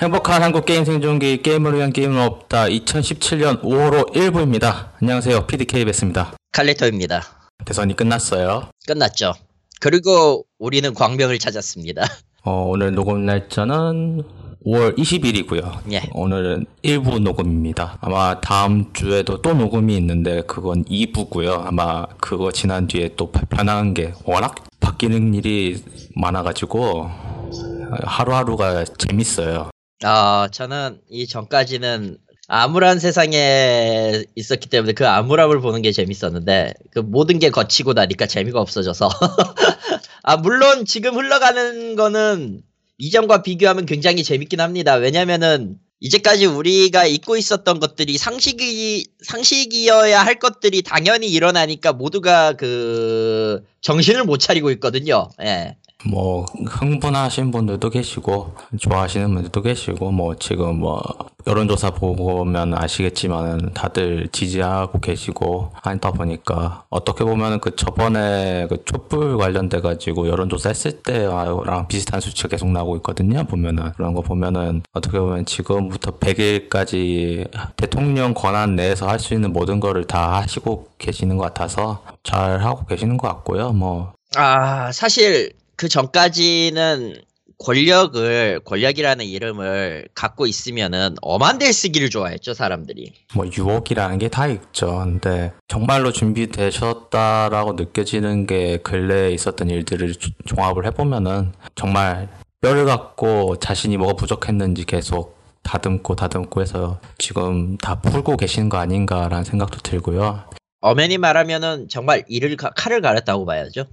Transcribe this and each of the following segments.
행복한 한국 게임 생존기 게임을 위한 게임은 없다 2017년 5월 1부입니다. 안녕하세요. PDK 베스입니다. 칼레터입니다. 대선이 끝났어요. 끝났죠. 그리고 우리는 광명을 찾았습니다. 어, 오늘 녹음 날짜는 5월 20일이고요. 예. 오늘은 1부 녹음입니다. 아마 다음 주에도 또 녹음이 있는데 그건 2부고요. 아마 그거 지난 뒤에 또 변한 게 워낙 바뀌는 일이 많아가지고 하루하루가 재밌어요. 아, 저는 이 전까지는 암울한 세상에 있었기 때문에 그 암울함을 보는 게 재밌었는데 그 모든 게 거치고 나니까 재미가 없어져서 아 물론 지금 흘러가는 거는 이전과 비교하면 굉장히 재밌긴 합니다. 왜냐면은 이제까지 우리가 잊고 있었던 것들이 상식이 상식이어야 할 것들이 당연히 일어나니까 모두가 그 정신을 못 차리고 있거든요. 예. 뭐 흥분하신 분들도 계시고 좋아하시는 분들도 계시고 뭐 지금 뭐 여론조사 보면 아시겠지만 다들 지지하고 계시고 하다 보니까 어떻게 보면 그 저번에 그 촛불 관련돼 가지고 여론조사 했을 때랑 비슷한 수치가 계속 나오고 있거든요 보면은. 그런 거 보면은 어떻게 보면 지금부터 100일까지 대통령 권한 내에서 할 수 있는 모든 거를 다 하시고 계시는 것 같아서 잘 하고 계시는 것 같고요 뭐. 아, 사실 그 전까지는 권력을, 권력이라는 이름을 갖고 있으면은 엄한 데 쓰기를 좋아했죠, 사람들이. 뭐 유혹이라는 게 다 있죠. 근데 정말로 준비되셨다라고 느껴지는 게 근래에 있었던 일들을 조- 종합을 해보면은 정말 뼈를 갖고 자신이 뭐가 부족했는지 계속 다듬고 다듬고 해서 지금 다 풀고 계시는 거 아닌가라는 생각도 들고요. 엄연히 말하면은 정말 이를, 가- 칼을 갈았다고 봐야죠.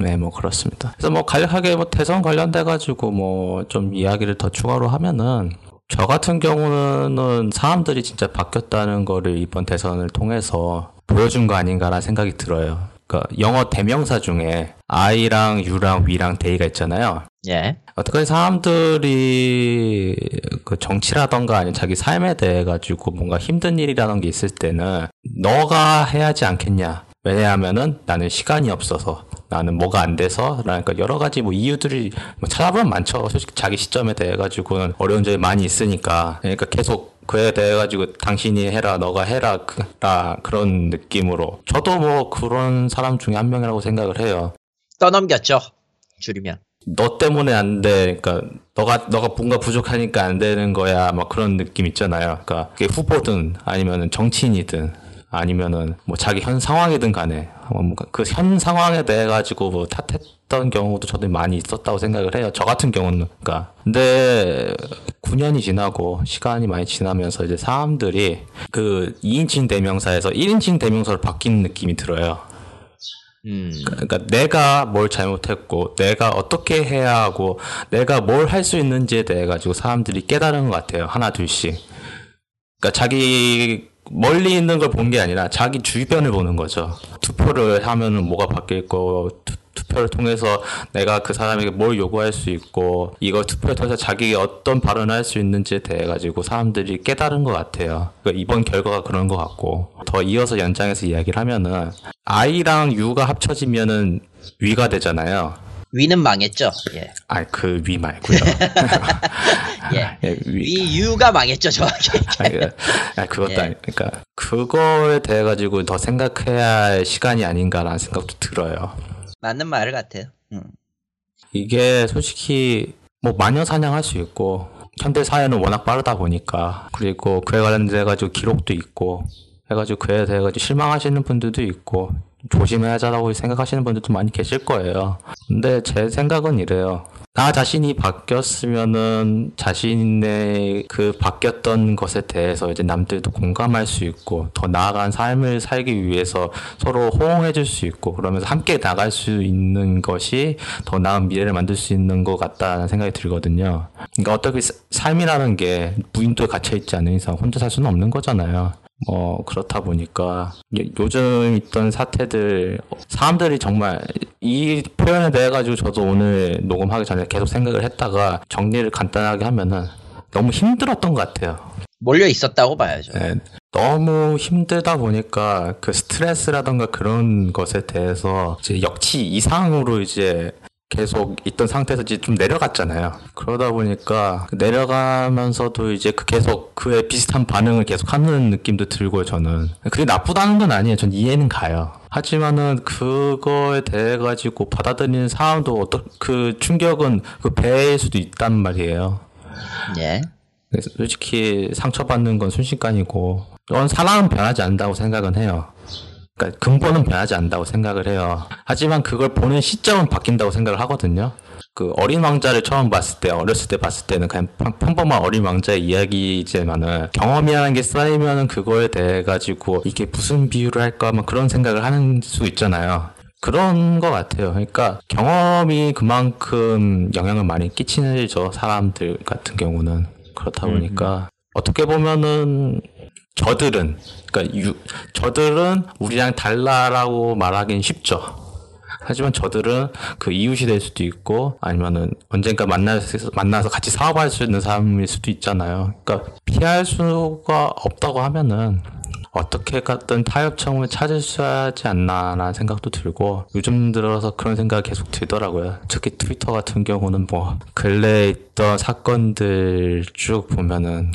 네, 뭐 그렇습니다. 그래서 뭐 간략하게 뭐 대선 관련돼 가지고 뭐 좀 이야기를 더 추가로 하면은 저 같은 경우는 사람들이 진짜 바뀌었다는 거를 이번 대선을 통해서 보여준 거 아닌가라는 생각이 들어요. 그러니까 영어 대명사 중에 I랑 U랑 We랑 They가 있잖아요. 예. 어떻게 사람들이 그 정치라던가 아니면 자기 삶에 대해 가지고 뭔가 힘든 일이라는 게 있을 때는 너가 해야지 않겠냐. 왜냐하면은 나는 시간이 없어서 나는 뭐가 안 돼서 그러니까 여러 가지 뭐 이유들이 뭐 찾아보면 많죠. 솔직히 자기 시점에 대해 가지고는 어려운 점이 많이 있으니까 그러니까 계속 그에 대해 가지고 당신이 해라 너가 해라 그라 그런 느낌으로 저도 뭐 그런 사람 중에 한 명이라고 생각을 해요. 떠넘겼죠. 줄이면. 너 때문에 안 돼. 그러니까 너가 너가 뭔가 부족하니까 안 되는 거야. 막 그런 느낌 있잖아요. 그러니까 그게 후보든 아니면은 정치인이든 아니면은 뭐 자기 현 상황이든 간에 뭐그현 상황에 대해 가지고 뭐 탓했던 경우도 저도 많이 있었다고 생각을 해요. 저 같은 경우는 그러니까 근데 9년이 지나고 시간이 많이 지나면서 이제 사람들이 그 2인칭 대명사에서 1인칭 대명사로 바뀌는 느낌이 들어요. 음. 그러니까 내가 뭘 잘못했고 내가 어떻게 해야 하고 내가 뭘 할 수 있는지에 대해 가지고 사람들이 깨달은 것 같아요 하나 둘씩 그러니까 자기 멀리 있는 걸 본 게 아니라 자기 주변을 보는 거죠 투표를 하면은 뭐가 바뀔 거 투, 투표를 통해서 내가 그 사람에게 뭘 요구할 수 있고 이걸 투표를 통해서 자기가 어떤 발언을 할 수 있는지에 대해 가지고 사람들이 깨달은 것 같아요 그러니까 이번 결과가 그런 것 같고 더 이어서 연장해서 이야기를 하면은 I랑 you가 합쳐지면은 we가 되잖아요. Wii는 망했죠. 예. 아, 그 Wii 말고요. 예. 예, Wii. Wii U가 망했죠, 정확히. 아니, 그- 아니, 그것도 예. 아니, 그러니까 그거에 대해 가지고 더 생각해야 할 시간이 아닌가라는 생각도 들어요. 맞는 말 같아요. 음. 이게 솔직히 뭐 마녀 사냥할 수 있고 현대 사회는 워낙 빠르다 보니까 그리고 그에 관련돼 가지고 기록도 있고 해가지고 그에 대해 가지고 실망하시는 분들도 있고 조심해야자라고 생각하시는 분들도 많이 계실 거예요. 근데 제 생각은 이래요. 나 자신이 바뀌었으면은 자신의 그 바뀌었던 것에 대해서 이제 남들도 공감할 수 있고 더 나아간 삶을 살기 위해서 서로 호응해 줄 수 있고 그러면서 함께 나갈 수 있는 것이 더 나은 미래를 만들 수 있는 것 같다는 생각이 들거든요. 그러니까 어떻게 사- 삶이라는 게 무인도에 갇혀 있지 않은 이상 혼자 살 수는 없는 거잖아요. 뭐 그렇다 보니까 요- 요즘 있던 사태들 사람들이 정말 이 표현에 대해 가지고 저도 오늘 녹음하기 전에 계속 생각을 했다가 정리를 간단하게 하면은 너무 힘들었던 것 같아요. 몰려 있었다고 봐야죠. 네, 너무 힘들다 보니까 그 스트레스라던가 그런 것에 대해서 이제 역치 이상으로 이제 계속 있던 상태에서 이제 좀 내려갔잖아요. 그러다 보니까 내려가면서도 이제 그 계속 그에 비슷한 반응을 계속 하는 느낌도 들고 저는 그게 나쁘다는 건 아니에요. 전 이해는 가요. 하지만은 그거에 대해 가지고 받아들이는 사람도 어떤 그 충격은 그 배일 수도 있단 말이에요. 예. 그래서 솔직히 상처받는 건 순식간이고 넌 사람은 변하지 않는다고 생각은 해요. 그러니까 근본은 변하지 않는다고 생각을 해요. 하지만 그걸 보는 시점은 바뀐다고 생각을 하거든요. 그 어린 왕자를 처음 봤을 때 어렸을 때 봤을 때는 그냥 평- 평범한 어린 왕자의 이야기이지만은 경험이라는 게 쌓이면은 그거에 대해 가지고 이게 무슨 비유를 할까 막 그런 생각을 하는 수 있잖아요. 그런 것 같아요. 그러니까 경험이 그만큼 영향을 많이 끼치죠. 사람들 같은 경우는 그렇다 보니까 어떻게 보면은 저들은 그러니까 유, 저들은 우리랑 달라라고 말하기는 쉽죠. 하지만 저들은 그 이웃이 될 수도 있고 아니면은 언젠가 만나서 만나서 같이 사업할 수 있는 사람일 수도 있잖아요. 그러니까 피할 수가 없다고 하면은 어떻게 갔든 타협점을 찾을 수 하지 않나라는 생각도 들고 요즘 들어서 그런 생각이 계속 들더라고요. 특히 트위터 같은 경우는 뭐 근래에 있던 사건들 쭉 보면은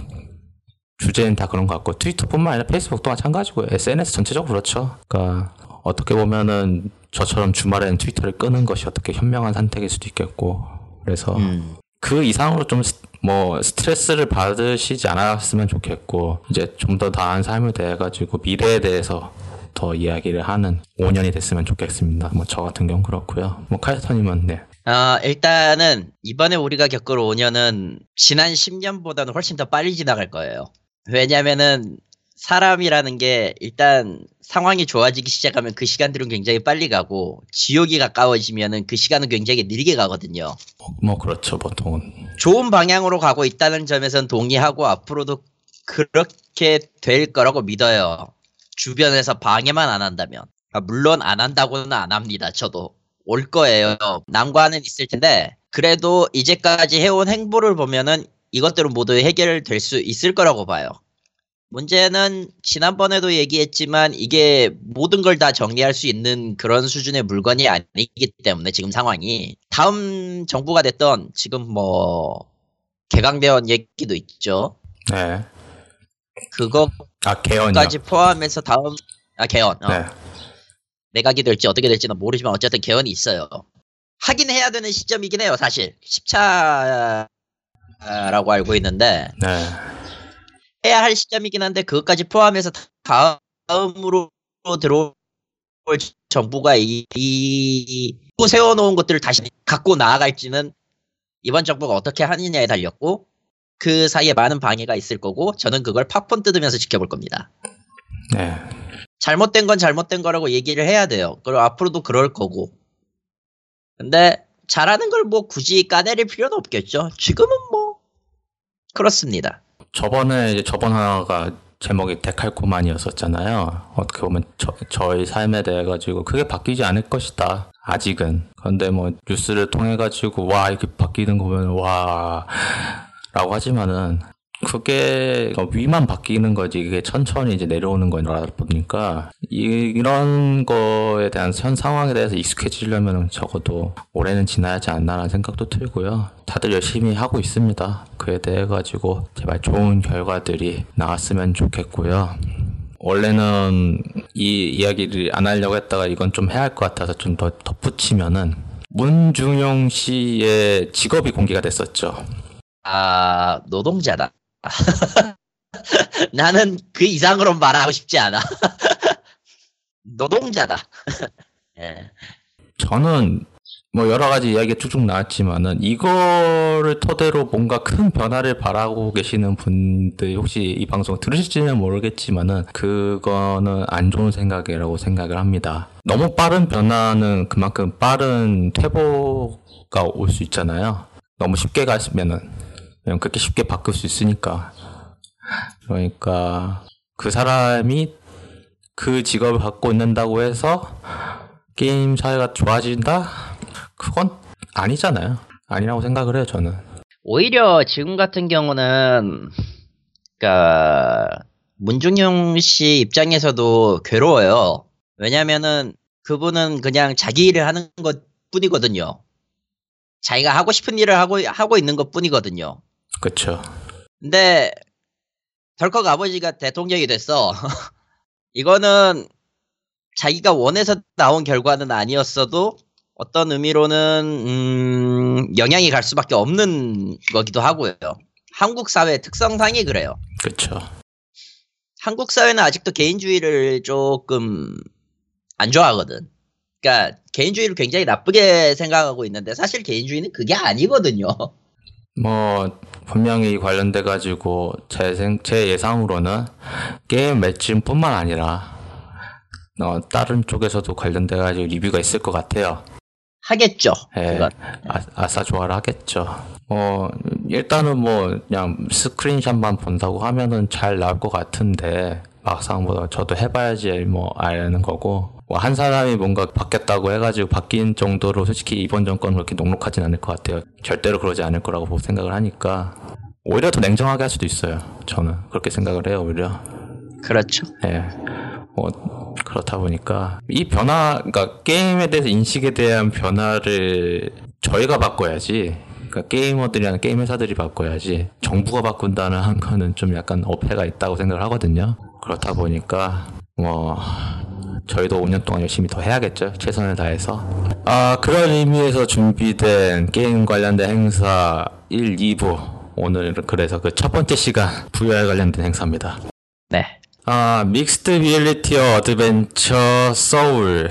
주제는 다 그런 것 같고 트위터뿐만 아니라 페이스북도 마찬가지고 SNS 전체적으로 그렇죠. 그러니까 어떻게 보면은 저처럼 주말에는 트위터를 끄는 것이 어떻게 현명한 선택일 수도 있겠고 그래서 음. 그 이상으로 좀 뭐 스트레스를 받으시지 않았으면 좋겠고 이제 좀 더 나은 삶을 대해 가지고 미래에 대해서 더 이야기를 하는 5년이 됐으면 좋겠습니다. 뭐 저 같은 경우 그렇고요. 뭐 카이터님은 네. 어, 일단은 이번에 우리가 겪을 5년은 지난 10년보다는 훨씬 더 빨리 지나갈 거예요. 왜냐면은 사람이라는 게 일단 상황이 좋아지기 시작하면 그 시간들은 굉장히 빨리 가고 지옥이 가까워지면은 그 시간은 굉장히 느리게 가거든요. 뭐 그렇죠 보통은 좋은 방향으로 가고 있다는 점에선 동의하고 앞으로도 그렇게 될 거라고 믿어요. 주변에서 방해만 안 한다면. 아, 물론 안 한다고는 안 합니다. 저도. 올 거예요. 난관은 있을 텐데, 그래도 이제까지 해온 행보를 보면은 이것들은 모두 해결될 수 있을 거라고 봐요. 문제는 지난번에도 얘기했지만 이게 모든 걸 다 정리할 수 있는 그런 수준의 물건이 아니기 때문에 지금 상황이 다음 정부가 됐던 지금 뭐 개강대원 얘기도 있죠. 네. 그거까지 아. 포함해서 다음 아 개헌 어. 네. 내각이 될지 어떻게 될지는 모르지만 어쨌든 개헌이 있어요. 하긴 해야 되는 시점이긴 해요, 사실. 10차 라고 알고 있는데 네. 해야 할 시점이긴 한데 그것까지 포함해서 다음으로 들어올 정부가 이, 이 세워놓은 것들을 다시 갖고 나아갈지는 이번 정부가 어떻게 하느냐에 달렸고 그 사이에 많은 방해가 있을 거고 저는 그걸 팝콘 뜯으면서 지켜볼 겁니다. 네. 잘못된 건 잘못된 거라고 얘기를 해야 돼요. 그리고 앞으로도 그럴 거고. 근데 잘하는 걸 뭐 굳이 까내릴 필요는 없겠죠. 지금은 뭐 그렇습니다. 저번에 저번 하나가 제목이 데칼코만이었었잖아요. 어떻게 보면 저, 저희 삶에 대해 가지고 크게 바뀌지 않을 것이다. 아직은. 그런데 뭐 뉴스를 통해 가지고 와 이렇게 바뀌는 거 보면 와 라고 하지만은 그게 위만 바뀌는 거지 이게 천천히 이제 내려오는 거라 보니까 이- 이런 거에 대한 현 상황에 대해서 익숙해지려면 적어도 올해는 지나야지 않나라는 생각도 들고요. 다들 열심히 하고 있습니다. 그에 대해 가지고 제발 좋은 결과들이 나왔으면 좋겠고요. 원래는 이 이야기를 안 하려고 했다가 이건 좀 해야 할 것 같아서 좀 더 덧붙이면은 문중용 씨의 직업이 공개가 됐었죠. 아 노동자다. 나는 그 이상으로 말하고 싶지 않아. 노동자다. 예. 저는 뭐 여러 가지 이야기가 쭉쭉 나왔지만은 이거를 토대로 뭔가 큰 변화를 바라고 계시는 분들 혹시 이 방송 들으실지는 모르겠지만은 그거는 안 좋은 생각이라고 생각을 합니다. 너무 빠른 변화는 그만큼 빠른 퇴보가 올 수 있잖아요. 너무 쉽게 가시면은 그냥 그렇게 쉽게 바꿀 수 있으니까 그러니까 그 사람이 그 직업을 갖고 있는다고 해서 게임 사회가 좋아진다? 그건 아니잖아요. 아니라고 생각을 해요, 저는. 오히려 지금 같은 경우는 그러니까 문중용 씨 입장에서도 괴로워요. 왜냐면은 그분은 그냥 자기 일을 하는 것 뿐이거든요. 자기가 하고 싶은 일을 하고 하고 있는 것 뿐이거든요. 그쵸. 근데 덜컥 아버지가 대통령이 됐어. 이거는 자기가 원해서 나온 결과는 아니었어도 어떤 의미로는 음, 영향이 갈 수밖에 없는 거기도 하고요. 한국 사회 특성상이 그래요. 그쵸. 한국 사회는 아직도 개인주의를 조금 안 좋아하거든. 그러니까 개인주의를 굉장히 나쁘게 생각하고 있는데 사실 개인주의는 그게 아니거든요. 뭐 분명히 관련돼 가지고 제, 생, 제 예상으로는 게임 매칭뿐만 아니라 어, 다른 쪽에서도 관련돼 가지고 리뷰가 있을 것 같아요. 하겠죠. 예. 아, 아싸 좋아라 하겠죠. 어 일단은 뭐 그냥 스크린샷만 본다고 하면은 잘 나올 것 같은데 막상 뭐 저도 해봐야지 뭐 아는 거고 뭐 한 사람이 뭔가 바뀌었다고 해가지고 바뀐 정도로 솔직히 이번 정권은 그렇게 녹록하진 않을 것 같아요. 절대로 그러지 않을 거라고 생각을 하니까 오히려 더 냉정하게 할 수도 있어요. 저는 그렇게 생각을 해요. 오히려. 그렇죠. 예. 뭐 그렇다 보니까 이 변화, 그러니까 게임에 대해서 인식에 대한 변화를 저희가 바꿔야지. 그러니까 게이머들이나 게임 회사들이 바꿔야지. 정부가 바꾼다는 한 거는 좀 약간 어폐가 있다고 생각을 하거든요. 그렇다 보니까 뭐 저희도 5년 동안 열심히 더 해야겠죠. 최선을 다해서. 아 그런 의미에서 준비된 게임 관련된 행사 1, 2부. 오늘 그래서 그 첫 번째 시간 VR 관련된 행사입니다. 네. 아, Mixed Reality Adventure Seoul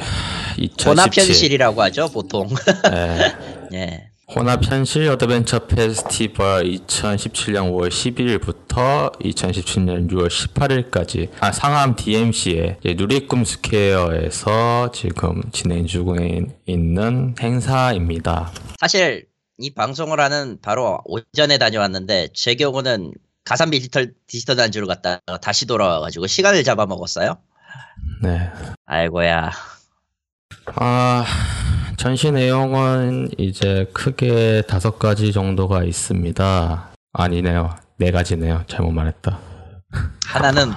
2017. 혼합 현실이라고 하죠, 보통. 네. 예. 혼합 현실 adventure 페스티벌 2017년 5월 11일부터 2017년 6월 18일까지 아, 상암 DMC의 누리꿈 스퀘어에서 지금 진행 중에 있는 행사입니다. 사실 이 방송을 하는 바로 오전에 다녀왔는데 제 경우는 가산 디지털 디지털 단지로 갔다가 다시 돌아와가지고 시간을 잡아먹었어요. 네. 아이고야. 아, 전시 내용은 이제 크게 다섯 가지 정도가 있습니다. 아니네요. 네 가지네요. 잘못 말했다. 하나는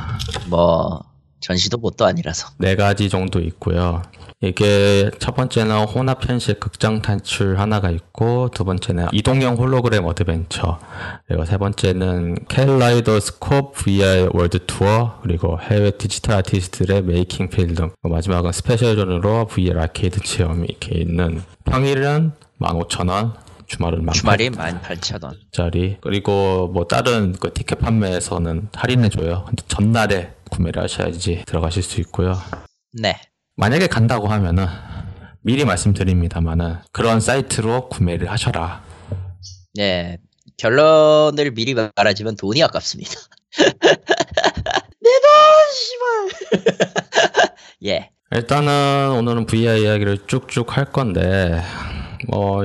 뭐 전시도 뭣도 아니라서. 네 가지 정도 있고요. 이게 첫 번째는 혼합 현실 극장 탈출 하나가 있고 두 번째는 이동형 홀로그램 adventure 그리고 세 번째는 kaleidoscope VR world tour 그리고 해외 디지털 아티스트들의 making film 마지막은 special zone으로 VR 아케이드 체험이 이렇게 있는 평일은 15,000원 주말은 18,000원 주말이 18,000원. 짜리 그리고 뭐 다른 그 티켓 판매에서는 할인해 줘요. 근데 전날에 구매를 하셔야지 들어가실 수 있고요. 네. 만약에 간다고 하면은 미리 말씀드립니다만은 그런 사이트로 구매를 하셔라. 네. 결론을 미리 말하자면 돈이 아깝습니다. 내 돈, 씨발. 예. 일단은 오늘은 VR 이야기를 쭉쭉 할 건데 뭐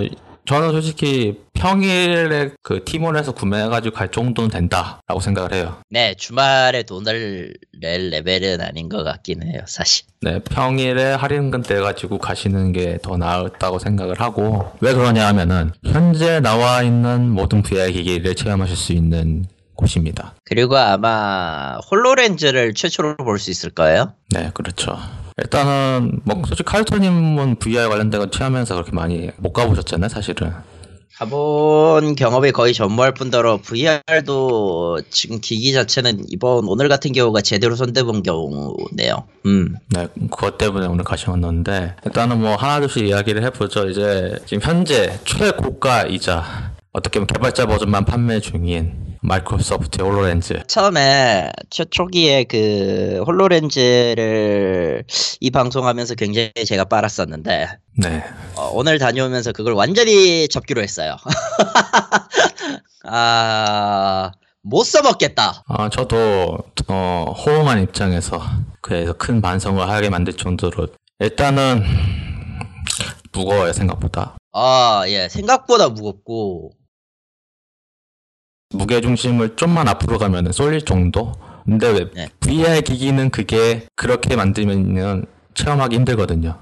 저는 솔직히 평일에 그 티몬에서 구매해가지고 갈 정도는 된다라고 생각을 해요. 네, 주말에 돈을 낼 레벨은 아닌 것 같긴 해요, 사실. 네, 평일에 할인금 떼가지고 가시는 게 더 나았다고 생각을 하고 왜 그러냐 하면은 현재 나와 있는 모든 VR 기기를 체험하실 수 있는 곳입니다. 그리고 아마 홀로렌즈를 최초로 볼 수 있을 거예요. 네, 그렇죠. 일단은 뭐 솔직히 카이토님은 VR 관련된 거 체험하면서 그렇게 많이 못 가보셨잖아요, 사실은. 가본 경험이 거의 전무할 뿐더러 VR도 지금 기기 자체는 이번 오늘 같은 경우가 제대로 손대본 경우네요. 음. 네, 그것 때문에 오늘 가셔왔는데 일단은 뭐 하나둘씩 이야기를 해보죠. 이제 지금 현재 최고가이자 어떻게 보면 개발자 버전만 판매 중인 마이크로소프트 홀로렌즈. 처음에 초 초기에 그 홀로렌즈를 이 방송하면서 굉장히 제가 빨았었는데 네, 어, 오늘 다녀오면서 그걸 완전히 접기로 했어요. 아, 못 써먹겠다. 아 저도 어, 호응한 입장에서 그래서 큰 반성을 하게 만들 정도로 일단은 무거워요 생각보다. 아, 예, 생각보다 무겁고, 무게 중심을 좀만 앞으로 가면은 쏠릴 정도. 근데 왜 네. VR 기기는 그게 그렇게 만들면은 체험하기 힘들거든요.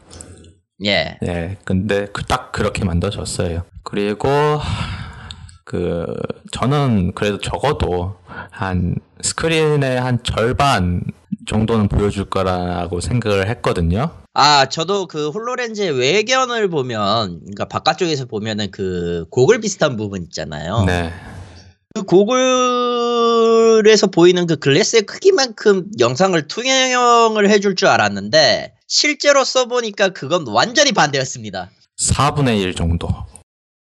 예, 네, 근데 그- 딱 그렇게 만들어졌어요. 그리고 그 저는 그래도 적어도 한 스크린의 한 절반 정도는 보여줄 거라고 생각을 했거든요. 아, 저도 그 홀로렌즈의 외견을 보면, 그러니까 바깥쪽에서 보면은 그 고글 비슷한 부분 있잖아요. 네. 그 고글에서 보이는 그 glass의 크기만큼 영상을 투영을 해줄 줄 알았는데, 실제로 써보니까 그건 완전히 반대였습니다. 4분의 1 정도.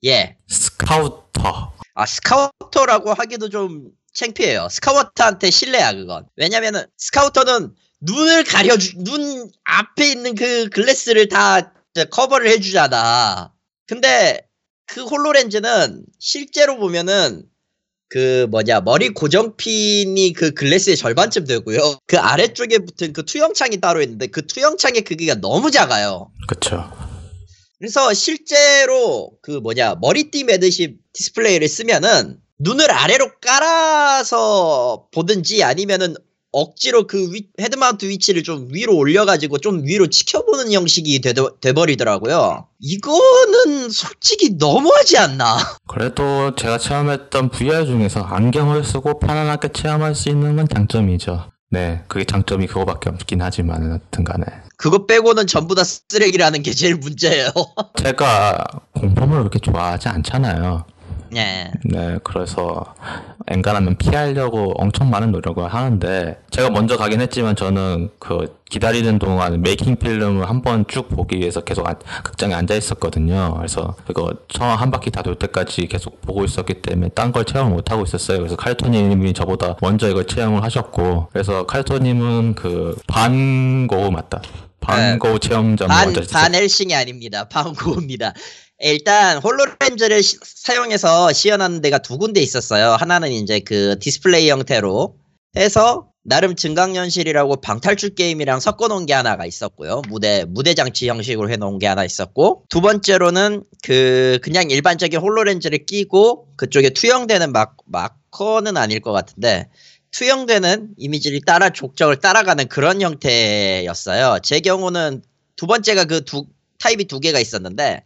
예. 스카우터. 아, scouter라고 하기도 좀 창피해요. scouter한테 실례야, 그건. 왜냐면은, scouter는 눈을 가려주, 눈 앞에 있는 그 glass를 다 커버를 해주잖아. 근데, 그 HoloLens는 실제로 보면은, 그 뭐냐, 머리 고정핀이 그 glass의 절반쯤 되고요. 그 아래쪽에 붙은 그 투영창이 따로 있는데, 그 투영창의 크기가 너무 작아요. 그쵸. 그래서 실제로 그 뭐냐 머리띠 매듯이 디스플레이를 쓰면은 눈을 아래로 깔아서 보든지 아니면은 억지로 그 위- head mount 위치를 좀 위로 올려가지고 좀 위로 치켜보는 형식이 되, 돼버리더라고요. 이거는 솔직히 너무하지 않나? 그래도 제가 체험했던 VR 중에서 안경을 쓰고 편안하게 체험할 수 있는 건 장점이죠. 네, 그게 장점이 그거밖에 없긴 하지만 여튼 간에. 그거 빼고는 전부 다 쓰레기라는 게 제일 문제예요. 제가 공포물 그렇게 좋아하지 않잖아요. 예. 네, 그래서 엔간하면 피하려고 엄청 많은 노력을 하는데 제가 먼저 가긴 했지만 저는 그 기다리는 동안 메이킹 필름을 한 번 쭉 보기 위해서 계속 안- 극장에 앉아 있었거든요. 그래서 그거 처음 한 바퀴 다 돌 때까지 계속 보고 있었기 때문에 딴 걸 체험을 못 하고 있었어요. 그래서 칼토님이 저보다 먼저 이걸 체험을 하셨고 그래서 칼토님은 그 반고 맞다. 반고 체험점 반, 먼저. 반 헬싱이 아닙니다. 반고입니다. 일단 HoloLens를 시- 사용해서 시연하는 데가 두 군데 있었어요. 하나는 이제 그 디스플레이 형태로 해서 나름 증강현실이라고 방탈출 게임이랑 섞어놓은 게 하나가 있었고요. 무대 무대 장치 형식으로 해놓은 게 하나 있었고 두 번째로는 그 그냥 일반적인 HoloLens를 끼고 그쪽에 투영되는 막 marker는 아닐 것 같은데 투영되는 이미지를 따라 족적을 따라가는 그런 형태였어요. 제 경우는 두 번째가 그 두 타입이 두 개가 있었는데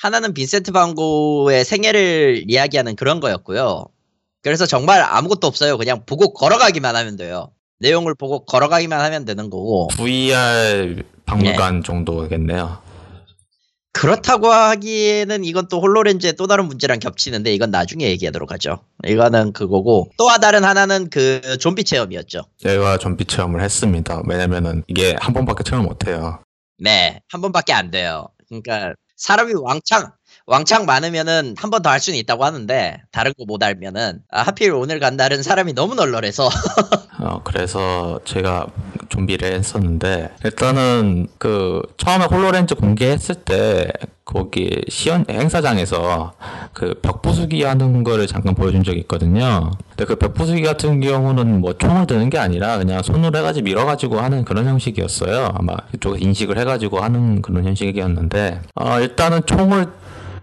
하나는 빈센트 반고의 생애를 이야기하는 그런 거였고요. 그래서 정말 아무것도 없어요. 그냥 보고 걸어가기만 하면 돼요. 내용을 보고 걸어가기만 하면 되는 거고 VR 박물관 정도겠네요. 그렇다고 하기에는 이건 또 홀로렌즈의 또 다른 문제랑 겹치는데 이건 나중에 얘기하도록 하죠. 이거는 그거고 또 다른 하나는 그 좀비 체험이었죠. 제가 좀비 체험을 했습니다. 왜냐면은 이게 한 번밖에 체험을 못해요. 네, 한 번밖에 안 돼요. 그러니까 사람이 왕창 왕창 많으면은 한 번 더 할 수는 있다고 하는데 다른 거 못 알면은 아, 하필 오늘 간 날은 사람이 너무 널널해서 어, 그래서 제가 좀비를 했었는데 일단은 그 처음에 홀로렌즈 공개했을 때 거기 시연 행사장에서 그 벽 부수기 하는 거를 잠깐 보여준 적이 있거든요. 근데 그 벽 부수기 같은 경우는 뭐 총을 드는 게 아니라 그냥 손으로 해가지고 밀어가지고 하는 그런 형식이었어요. 아마 그쪽 인식을 해가지고 하는 그런 형식이었는데 어, 일단은 총을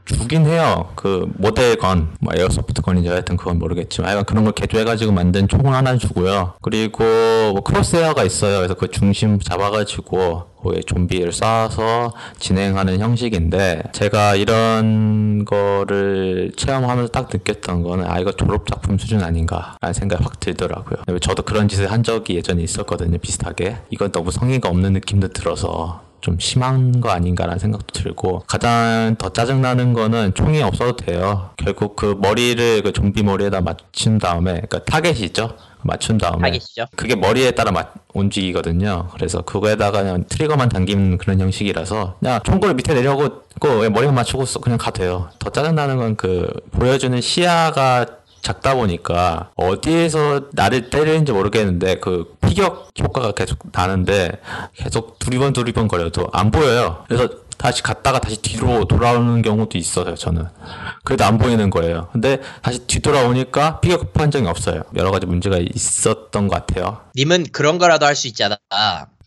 주긴 해요. 그 model gun, 뭐 airsoft gun인지 하여튼 그건 모르겠지만 하여간 그런 걸 개조해가지고 만든 총을 하나 주고요. 그리고 뭐 crosshair가 있어요. 그래서 그 중심 잡아가지고 거기에 좀비를 쏴서 진행하는 형식인데 제가 이런 거를 체험하면서 딱 느꼈던 거는 아 이거 졸업 작품 수준 아닌가라는 생각이 확 들더라고요. 저도 그런 짓을 한 적이 예전에 있었거든요. 비슷하게 이건 너무 성의가 없는 느낌도 들어서 좀 심한 거 아닌가라는 생각도 들고 가장 더 짜증나는 거는 총이 없어도 돼요. 결국 그 머리를 그 좀비 머리에다 맞춘 다음에 그러니까 타겟이죠. 맞춘 다음에 하겠죠. 그게 머리에 따라 맞, 움직이거든요. 그래서 그거에다가 그냥 트리거만 당기는 그런 형식이라서 그냥 총구를 밑에 내려고 그 머리만 맞추고 쏘- 그냥 가도 돼요. 더 짜증나는 건 그 보여주는 시야가 작다 보니까 어디에서 나를 때리는지 모르겠는데 그 피격 효과가 계속 나는데 계속 두리번 두리번 거려도 안 보여요. 그래서 다시 갔다가 다시 뒤로 돌아오는 경우도 있어요, 저는. 그래도 안 보이는 거예요. 근데 다시 뒤돌아오니까 피격 판정이 없어요. 여러 가지 문제가 있었던 것 같아요. 님은 그런 거라도 할 수 있잖아.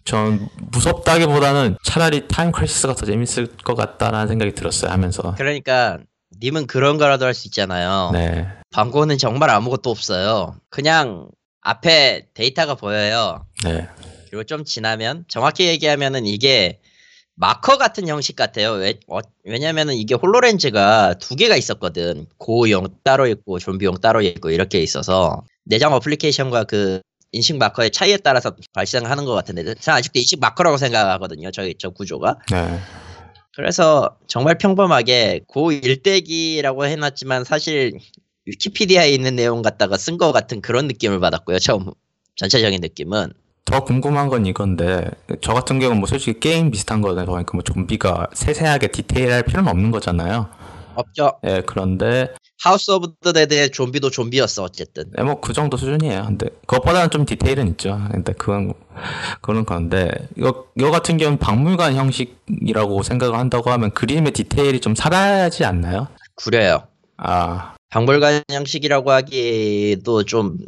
전 무섭다기보다는 차라리 Time Crisis가 더 재밌을 것 같다라는 생각이 들었어요, 하면서. 그러니까 님은 그런 거라도 할 수 있잖아요. 네. 반고는 정말 아무것도 없어요. 그냥 앞에 데이터가 보여요. 네. 그리고 좀 지나면 정확히 얘기하면은 이게 마커 같은 형식 같아요. 왜, 냐면은 이게 홀로렌즈가 두 개가 있었거든. 고용 따로 있고 좀비용 따로 있고 이렇게 있어서 내장 어플리케이션과 그 인식 마커의 차이에 따라서 발생하는 것 같은데 저는 아직도 인식 마커라고 생각하거든요. 저희 저 구조가. 네. 그래서 정말 평범하게 고 일대기라고 해놨지만 사실 위키피디아에 있는 내용 갖다가 쓴 것 같은 그런 느낌을 받았고요. 처음 전체적인 느낌은 더 궁금한 건 이건데 저 같은 경우는 뭐 솔직히 게임 비슷한 거는 그러니까 뭐 좀비가 세세하게 디테일할 필요는 없는 거잖아요. 없죠. 예, 그런데 House of the Dead의 좀비도 좀비였어 어쨌든. 뭐 그 정도 수준이에요. 근데 그것보다는 좀 디테일은 있죠. 근데 그건 그런 건데 이거 이거 같은 경우는 박물관 형식이라고 생각을 한다고 하면 그림의 디테일이 좀 살아야지 않나요? 구려요. 아, 박물관 형식이라고 하기도 좀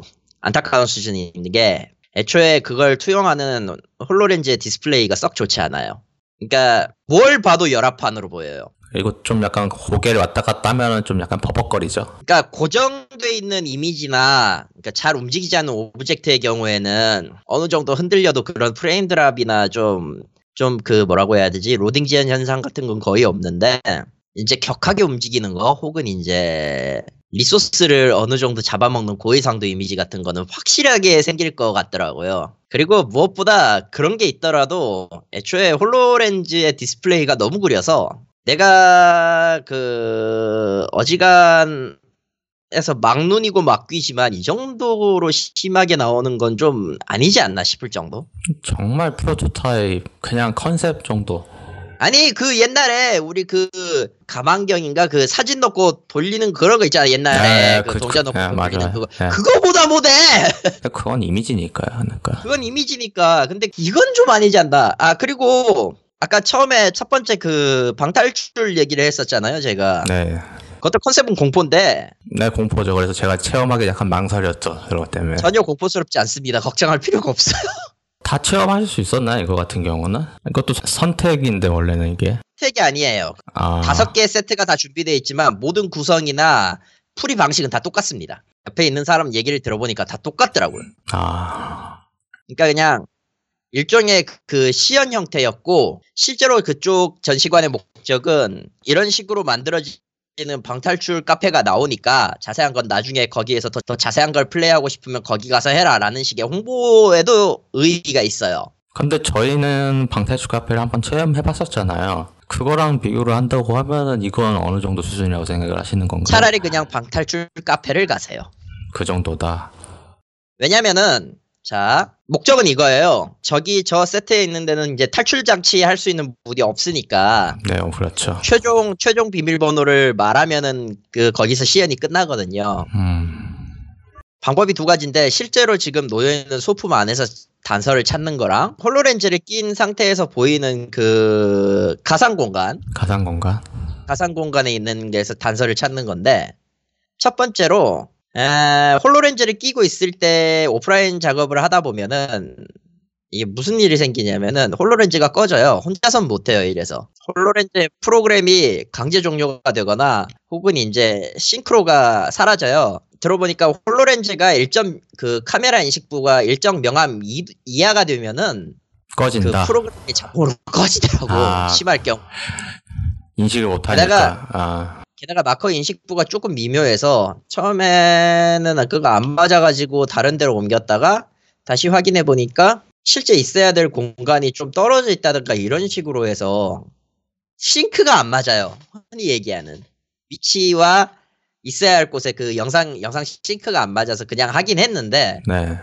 안타까운 수준이 있는 게 애초에 그걸 투영하는 HoloLens의 디스플레이가 썩 좋지 않아요. 그러니까 뭘 봐도 열화판으로 보여요. 그리고 좀 약간 고개를 왔다 갔다 하면은 좀 약간 버벅거리죠. 그러니까 고정돼 있는 이미지나 그러니까 잘 움직이지 않는 object의 경우에는 어느 정도 흔들려도 그런 frame drop이나 좀 좀 그 뭐라고 해야 되지 로딩 지연 현상 같은 건 거의 없는데 이제 격하게 움직이는 거 혹은 이제 resource를 어느 정도 잡아먹는 고해상도 이미지 같은 거는 확실하게 생길 것 같더라고요. 그리고 무엇보다 그런 게 있더라도 애초에 HoloLens의 디스플레이가 너무 구려서 내가 그 어지간해서 막눈이고 막귀지만 이 정도로 심하게 나오는 건 좀 아니지 않나 싶을 정도. 정말 프로토타입 그냥 컨셉 정도. 아니 그 옛날에 우리 그 가만경인가 그 사진 넣고 돌리는 그런 거 있잖아 옛날에 네, 그 그- 동전 그- 넣고 네, 돌리는. 그거 네. 그거보다 못해 그건 이미지니까요. 그러니까. 그건 이미지니까 근데 이건 좀 아니지 않나 아 그리고 아까 처음에 첫 번째 그 방탈출 얘기를 했었잖아요 제가 네. 그것도 컨셉은 공포인데 네, 공포죠. 그래서 제가 체험하기 약간 망설였죠. 그런 것 때문에. 전혀 공포스럽지 않습니다 걱정할 필요가 없어요 다 체험하실 수 있었나요? 이거 같은 경우는? 이것도 선택인데, 원래는 이게. 택이 아니에요 아. 다섯 개의 세트가 다 준비되어 있지만 모든 구성이나 풀이 방식은 다 똑같습니다 옆에 있는 사람 얘기를 들어보니까 다 똑같더라고요 아. 그러니까 그냥 일종의 그 시연 형태였고 실제로 그쪽 전시관의 목적은 이런 식으로 만들어지는 방탈출 카페가 나오니까 자세한 건 나중에 거기에서 더, 더 자세한 걸 플레이하고 싶으면 거기 가서 해라라는 식의 홍보에도 의의가 있어요. 근데 저희는 방탈출 카페를 한번 체험해봤었잖아요. 그거랑 비교를 한다고 하면은 이건 어느 정도 수준이라고 생각을 하시는 건가요? 차라리 그냥 방탈출 카페를 가세요. 그 정도다. 왜냐면은 자 목적은 이거예요. 저기 저 세트에 있는 데는 이제 탈출 장치 할 수 있는 물이 없으니까 네, 어, 그렇죠. 최종 최종 비밀번호를 말하면은 그 거기서 시연이 끝나거든요. 음. 방법이 두 가지인데 실제로 지금 놓여 있는 소품 안에서 단서를 찾는 거랑 홀로렌즈를 낀 상태에서 보이는 그 가상 공간, 가상 공간? 가상 공간에 있는 데서 단서를 찾는 건데 첫 번째로 에, 홀로렌즈를 끼고 있을 때 오프라인 작업을 하다 보면은 이게 무슨 일이 생기냐면은 홀로렌즈가 꺼져요. 혼자선 못해요. 이래서 홀로렌즈 프로그램이 강제 종료가 되거나 혹은 이제 싱크로가 사라져요. 들어보니까 홀로렌즈가 일정 그 카메라 인식부가 일정 명암 이, 이하가 되면은 그 꺼진다. 프로그램이 자동으로 꺼지더라고. 아. 심할 경우. 인식을 못하니까. 아. 게다가 마커 인식부가 조금 미묘해서 처음에는 그거 안 맞아가지고 다른 데로 옮겼다가 다시 확인해 보니까 실제 있어야 될 공간이 좀 떨어져 있다든가 이런 식으로 해서 싱크가 안 맞아요. 흔히 얘기하는 위치와 있어야 할 곳에 그 영상 영상 싱크가 안 맞아서 그냥 하긴 했는데 네.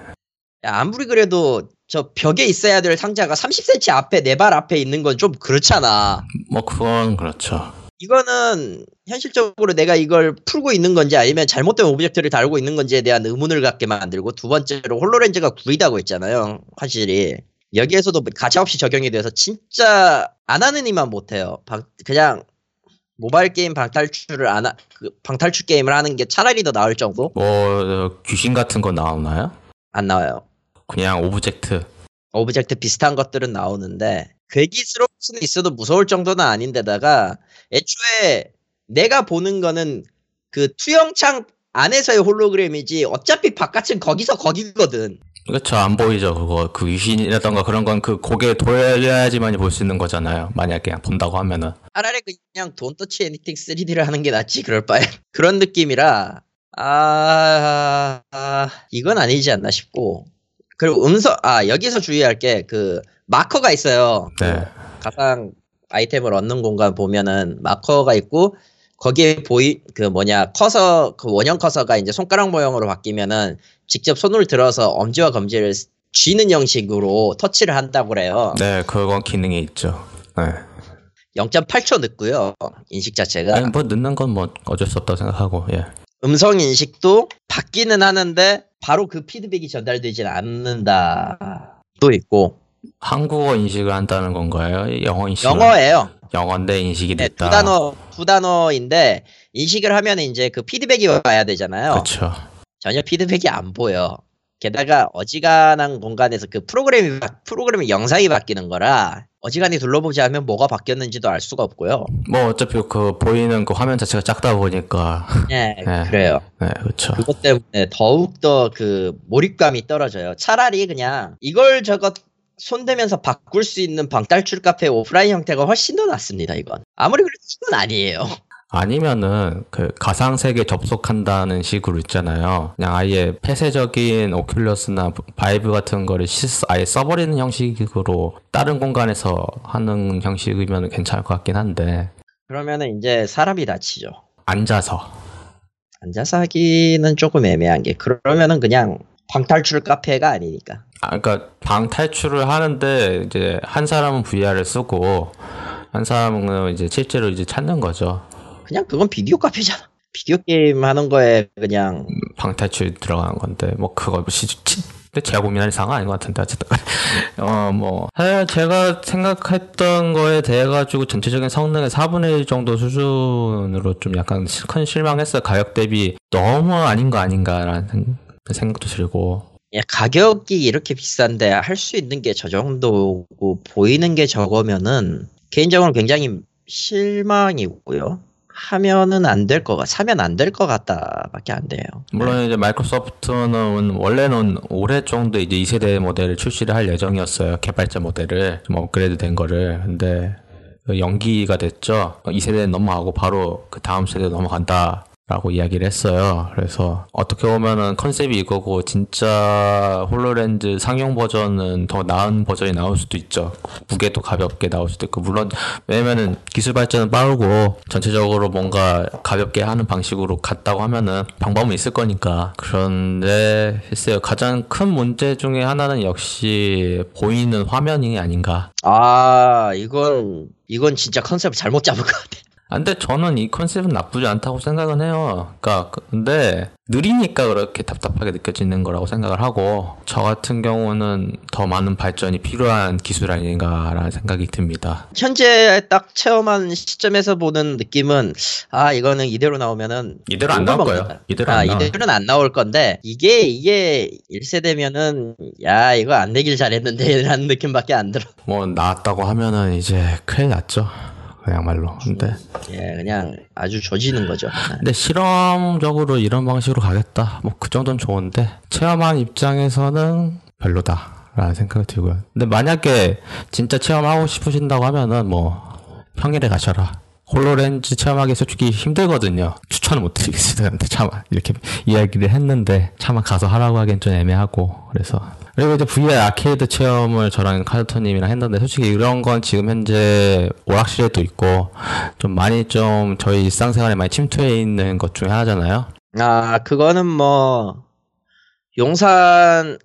야, 아무리 그래도 저 벽에 있어야 될 상자가 30cm 앞에 내 발 앞에 있는 건 좀 그렇잖아. 뭐, 그건 그렇죠. 이거는 현실적으로 내가 이걸 풀고 있는 건지 아니면 잘못된 object를 다루고 있는 건지에 대한 의문을 갖게 만들고 두 번째로 HoloLens가 구리다고 했잖아요. 확실히 여기에서도 가차 없이 적용이 돼서 진짜 안 하느니만 못해요. 방- 그냥 모바일 게임 방탈출을 안 하, 그 방탈출 게임을 하는 게 차라리 더 나을 정도 뭐, 어, 귀신 같은 거 나오나요? 안 나와요. 그냥 object. object 비슷한 것들은 나오는데 괴기스러울 수는 있어도 무서울 정도는 아닌데다가 애초에 내가 보는 거는 그 투영창 안에서의 홀로그램이지 어차피 바깥은 거기서 거기거든. 그렇죠. 안 보이죠. 그거. 그 귀신이라던가 그런 건 그 고개 돌려야지만이 볼 수 있는 거잖아요. 만약에 그냥 본다고 하면은. 차라리 그냥 Don't Touch Anything 3D를 하는 게 낫지 그럴 바에 그런 느낌이라 아, 아 이건 아니지 않나 싶고 그리고 음성 아 여기서 주의할 게 그 마커가 있어요. 네. 가상 아이템을 얻는 공간 보면은 마커가 있고 거기에 보이 그 뭐냐 커서 그 원형 커서가 이제 손가락 모형으로 바뀌면은 직접 손을 들어서 엄지와 검지를 쥐는 형식으로 터치를 한다고 그래요. 네, 그건 기능이 있죠. 네. 0.8초 늦고요. 인식 자체가 아니, 뭐 늦는 건 뭐 어쩔 수 없다고 생각하고, 예. 음성 인식도 받기는 하는데 바로 그 피드백이 전달되진 않는다. 또 있고 한국어 인식을 한다는 건가요? 영어 인식? 영어예요. 영어인데 인식이 네, 됐다. 두 단어 두 단어인데 인식을 하면 이제 그 피드백이 와야 되잖아요. 그렇죠. 전혀 피드백이 안 보여. 게다가 어지간한 공간에서 그 프로그램이 바- 프로그램의 영상이 바뀌는 거라 어지간히 둘러보지 않으면 뭐가 바뀌었는지도 알 수가 없고요. 뭐 어차피 그 보이는 그 화면 자체가 작다 보니까, 네, 네. 그래요. 네, 그렇죠. 그것 때문에 더욱 더 그 몰입감이 떨어져요. 차라리 그냥 이걸 저것 손대면서 바꿀 수 있는 방탈출 카페 오프라인 형태가 훨씬 더 낫습니다. 이건 아무리 그래도 이건 아니에요. 아니면은 그 가상 세계 접속한다는 식으로 있잖아요. 그냥 아예 폐쇄적인 Oculus나 Vive 같은 거를 시- 아예 써버리는 형식으로 다른 공간에서 하는 형식이면 괜찮을 것 같긴 한데 그러면은 이제 사람이 다치죠. 앉아서 앉아서 하기는 조금 애매한 게 그러면은 그냥 방탈출 카페가 아니니까. 아, 그러니까 방 탈출을 하는데 이제 한 사람은 VR을 쓰고 한 사람은 이제 실제로 이제 찾는 거죠. 그냥 그건 비디오 카페잖아. 비디오 게임 하는 거에 그냥 방 탈출 들어가는 건데 뭐 그거 뭐 시, 치, 근데 제가 고민할 상황 아닌 것 같은데 어쨌든. 어뭐. 제가 생각했던 거에 대해 가지고 전체적인 성능의 4분의 1 정도 수준으로 좀 약간 시- 큰 실망했어요. 가격 대비 너무 아닌 거 아닌가라는 생- 생각도 들고. 야, 가격이 이렇게 비싼데 할 수 있는 게 저 정도고 보이는 게 저거면은 개인적으로 굉장히 실망이고요. 하면은 안될 거, 사면 안 될 것 같다밖에 안 돼요. 물론 이제 마이크로소프트는 원래는 올해 정도 이제 2세대 모델을 출시를 할 예정이었어요. 개발자 모델을 좀 업그레이드 된 거를. 근데 그 연기가 됐죠. 2세대 넘어가고 바로 그 다음 세대 넘어간다. 라고 이야기를 했어요. 그래서 어떻게 보면은 컨셉이 이거고 진짜 홀로렌즈 상용 버전은 더 나은 버전이 나올 수도 있죠. 무게도 가볍게 나올 수도 있고 물론 왜냐면은 기술 발전은 빠르고 전체적으로 뭔가 가볍게 하는 방식으로 갔다고 하면은 방법은 있을 거니까 그런데 글쎄요 가장 큰 문제 중에 하나는 역시 보이는 화면이 아닌가 아, 이건, 이건 진짜 컨셉을 잘못 잡은 것 같아. 아, 근데 저는 이 컨셉은 나쁘지 않다고 생각은 해요. 그러니까 근데 느리니까 그렇게 답답하게 느껴지는 거라고 생각을 하고 저 같은 경우는 더 많은 발전이 필요한 기술 아닌가라는 생각이 듭니다. 현재 딱 체험한 시점에서 보는 느낌은, 아, 이거는 이대로 나오면은. 이대로 안 나올 거예요. 이대로 아. 이대로는 안 나올 건데, 이게, 이게 1세대면은, 야, 이거 안 내길 잘했는데, 라는 느낌밖에 안 들어. 뭐 나왔다고 하면은 이제 큰일 났죠. 그야말로. 근데 예, 그냥 아주 조지는 거죠. 근데 실험적으로 이런 방식으로 가겠다. 뭐 그 정도는 좋은데 체험한 입장에서는 별로다라는 생각이 들고요. 근데 만약에 진짜 체험하고 싶으신다고 하면은 뭐 평일에 가셔라. 홀로렌즈 체험하기 솔직히 힘들거든요. 추천을 못 드리겠습니다. 근데 차마 이렇게 이야기를 했는데 차마 가서 하라고 하기엔 좀 애매하고 그래서 그리고 이제 VR 아케이드 체험을 저랑 카드터님이랑 했는데 솔직히 이런 건 지금 현재 오락실에도 있고 좀 많이 좀 저희 일상생활에 많이 침투해 있는 것 중에 하나잖아요. 아, 그거는 뭐, 용산,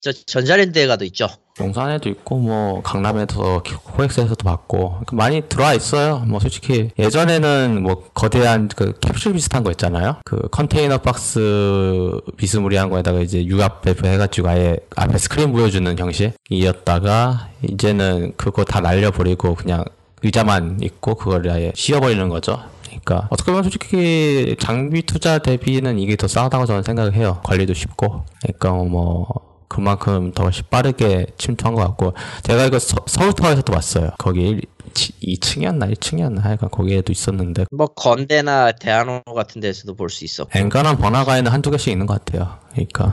저, 전자랜드에 가도 있죠. 용산에도 있고 뭐 강남에서 코엑스에서도 봤고 많이 들어와 있어요. 뭐 솔직히 예전에는 뭐 거대한 그 캡슐 비슷한 거 있잖아요. 그 컨테이너 박스 비스무리한 거에다가 이제 유압 배프 해가지고 아예 앞에 스크린 보여주는 형식이었다가 이제는 그거 다 날려버리고 그냥 의자만 있고 그걸 아예 씌워버리는 거죠. 그러니까 어떻게 보면 솔직히 장비 투자 대비는 이게 더 싸다고 저는 생각을 해요. 관리도 쉽고. 그러니까 뭐 그만큼 더 빠르게 침투한 것 같고 제가 이거 서, 서울타워에서도 봤어요. 거기 2층이었나 1층이었나 하여간 거기에도 있었는데 뭐, 건대나 대한호 같은 데서도 볼 수 있어. 엔간한 번화가에는 한두 개씩 있는 것 같아요. 그러니까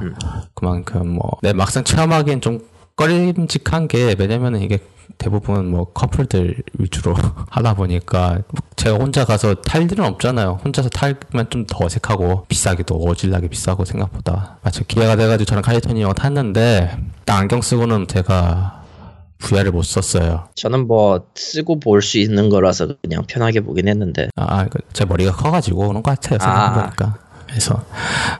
그만큼 뭐 내 막상 체험하기엔 좀 꺼림직한 게 왜냐면은 이게 대부분 뭐 커플들 위주로 하다 보니까 제가 혼자 가서 탈 일은 없잖아요. 혼자서 탈면 좀 더 어색하고 비싸기도 어질나게 비싸고 생각보다 마침 기회가 돼가지고 저는 칼리토니어 탔는데 딱 안경 쓰고는 제가 VR을 못 썼어요. 저는 뭐 쓰고 볼 수 있는 거라서 그냥 편하게 보긴 했는데 아, 그제 머리가 커가지고 그런 것 같아요. 생각해보니까. 그래서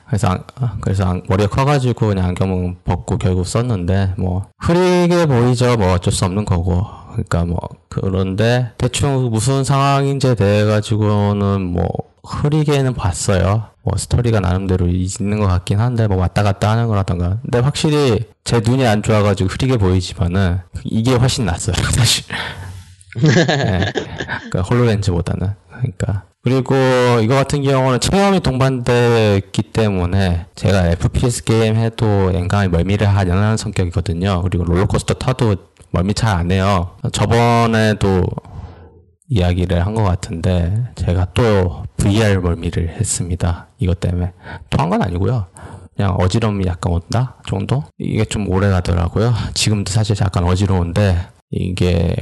그래서 안- 아, 그래서 안- 머리가 커가지고 그냥 안경은 벗고 결국 썼는데 뭐 흐리게 보이죠. 뭐 어쩔 수 없는 거고. 그러니까 뭐 그런데 대충 무슨 상황인지 대해 가지고는 뭐 흐리게는 봤어요. 뭐 스토리가 나름대로 있는 것 같긴 한데 뭐 왔다 갔다 하는 거라던가. 근데 확실히 제 눈이 안 좋아가지고 흐리게 보이지만은 이게 훨씬 낫어요. 사실. 네. 그러니까 홀로렌즈보다는 그러니까 그리고 이거 같은 경우는 체험이 동반됐기 때문에 제가 FPS 게임 해도 엔간히 멀미를 하는 성격이거든요. 그리고 롤러코스터 타도 멀미 잘 안 해요. 저번에도 이야기를 한 것 같은데 제가 또 VR 멀미를 했습니다. 이것 때문에 또 한 건 아니고요. 그냥 어지러움이 약간 온다 정도? 이게 좀 오래 가더라고요. 지금도 사실 약간 어지러운데 이게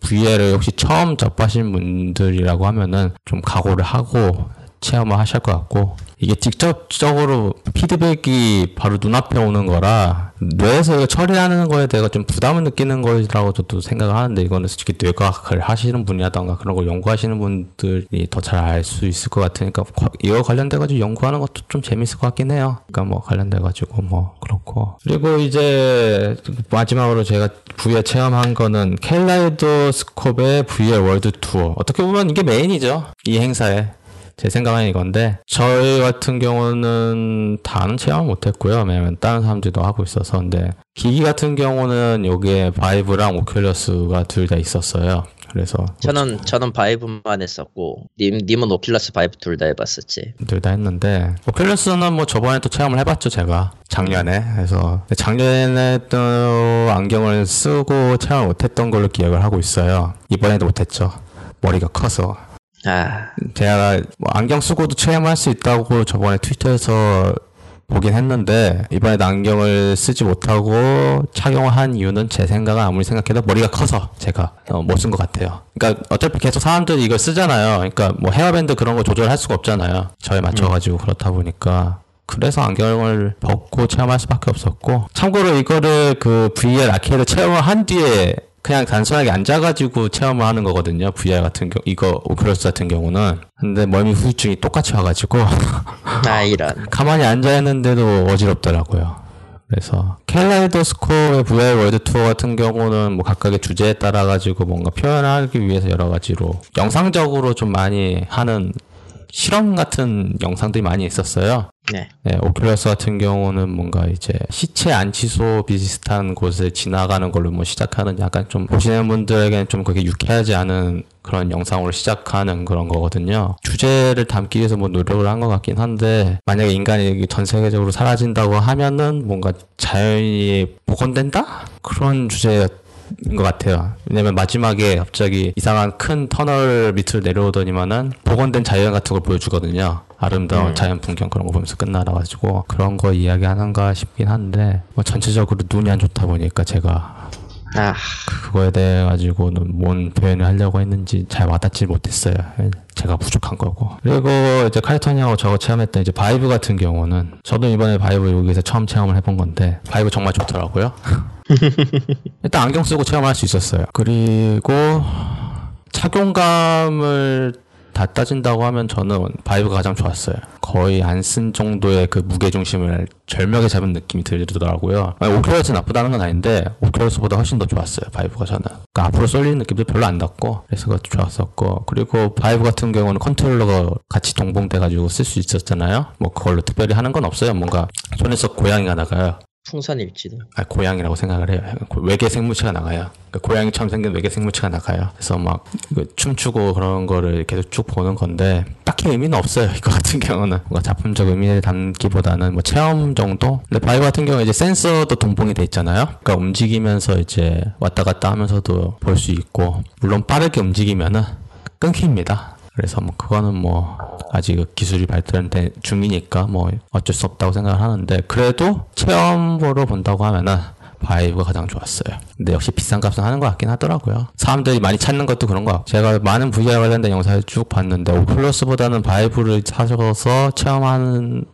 VR을 혹시 처음 접하신 분들이라고 하면은 좀 각오를 하고 체험을 하실 것 같고 이게 직접적으로 피드백이 바로 눈앞에 오는 거라 뇌에서 처리하는 거에 대해 좀 부담을 느끼는 거라고 저도 생각을 하는데 이거는 솔직히 뇌과학을 하시는 분이라던가 그런 걸 연구하시는 분들이 더 잘 알 수 있을 것 같으니까 과- 이거 관련돼 가지고 연구하는 것도 좀 재밌을 것 같긴 해요. 그러니까 뭐 관련돼 가지고 뭐 그렇고. 그리고 이제 마지막으로 제가 VR 체험한 거는 켈라이도스콥의 VR 월드 투어. 어떻게 보면 이게 메인이죠. 이 행사에 제 생각은 이건데 저희 같은 경우는 다는 체험 못했고요. 왜냐면 다른 사람들도 하고 있어서 근데 기기 같은 경우는 여기에 Vive랑 Oculus가 둘 다 있었어요. 그래서 저는 저는 Vive만 했었고 님 님은 Oculus Vive 둘 다 해봤었지. 둘 다 했는데 Oculus는 뭐 저번에 또 체험을 해봤죠 제가 작년에 그래서 작년에 또 안경을 쓰고 체험을 못했던 걸로 기억을 하고 있어요. 이번에도 못했죠. 머리가 커서 아 제가 뭐 안경 쓰고도 체험할 수 있다고 저번에 트위터에서 보긴 했는데 이번에도 안경을 쓰지 못하고 착용을 한 이유는 제 생각은 아무리 생각해도 머리가 커서 제가 어, 못쓴 것 같아요. 그러니까 어차피 계속 사람들이 이걸 쓰잖아요. 그러니까 뭐 헤어밴드 그런 거 조절할 수가 없잖아요. 저에 맞춰가지고 그렇다 보니까 그래서 안경을 벗고 체험할 수밖에 없었고 참고로 이거를 그 VR 아케이드 체험을 한 뒤에 그냥 단순하게 앉아가지고 체험을 하는 거거든요. VR 같은 경우 이거 Oculus 같은 경우는 근데 멀미 후유증이 똑같이 와가지고 아 이런. 가만히 앉아 있는데도 어지럽더라고요. 그래서 켈라이도스코의 VR 월드 투어 같은 경우는 뭐 각각의 주제에 따라 가지고 뭔가 표현하기 위해서 여러 가지로 영상적으로 좀 많이 하는 실험 같은 영상들이 많이 있었어요. 네. 네, Oculus 같은 경우는 뭔가 이제 시체 안치소 비슷한 곳을 지나가는 걸로 뭐 시작하는 약간 좀 보시는 분들에게는 좀 그게 유쾌하지 않은 그런 영상으로 시작하는 그런 거거든요. 주제를 담기 위해서 뭐 노력을 한 것 같긴 한데 만약에 인간이 전 세계적으로 사라진다고 하면은 뭔가 자연이 복원된다? 그런 주제 인 것 같아요. 왜냐면 마지막에 갑자기 이상한 큰 터널 밑으로 내려오더니만은 복원된 자연 같은 걸 보여주거든요. 아름다운 자연 풍경 그런 거 보면서 끝나라 가지고 그런 거 이야기하는가 싶긴 한데 뭐 전체적으로 눈이 안 좋다 보니까 제가 아 그거에 대해 가지고는 뭔 표현을 하려고 했는지 잘 와닿지 못했어요. 제가 부족한 거고. 그리고 이제 카이토님하고 저거 체험했던 이제 Vive 같은 경우는 저도 이번에 Vive 여기서 처음 체험을 해본 건데 Vive 정말 좋더라고요. 일단 안경 쓰고 체험할 수 있었어요. 그리고 착용감을 다 따진다고 하면 저는 Vive가 가장 좋았어요. 거의 안 쓴 정도의 그 무게 중심을 절묘하게 잡은 느낌이 들더라고요. Oculus 나쁘다는 건 아닌데 Oculus보다 훨씬 더 좋았어요. Vive가 저는. 그러니까 앞으로 쏠리는 느낌도 별로 안 났고 그래서 그것도 좋았었고 그리고 Vive 같은 경우는 컨트롤러가 같이 동봉돼가지고 쓸 수 있었잖아요. 뭐 그걸로 특별히 하는 건 없어요. 뭔가 손에서 고양이가 나가요. 풍선일지도. 아, 고양이라고 생각을 해요. 외계 생물체가 나가요. 그러니까 고양이처럼 생긴 외계 생물체가 나가요. 그래서 막 이거 춤추고 그런 거를 계속 쭉 보는 건데 딱히 의미는 없어요. 이거 같은 경우는 뭔가 작품적 의미를 담기보다는 뭐 체험 정도. 근데 Vive 같은 경우 는 이제 센서도 동봉이 돼 있잖아요. 그러니까 움직이면서 이제 왔다 갔다 하면서도 볼 수 있고 물론 빠르게 움직이면은 끊깁니다. 그래서 뭐 그거는 뭐 아직 기술이 발달된 중이니까 뭐 어쩔 수 없다고 생각을 하는데 그래도 체험으로 본다고 하면은 Vive가 가장 좋았어요. 근데 역시 비싼 값은 하는 것 같긴 하더라고요. 사람들이 많이 찾는 것도 그런 것 같고 제가 많은 VR 관련된 영상을 쭉 봤는데 Oculus보다는 Vive를 사셔서 체험하는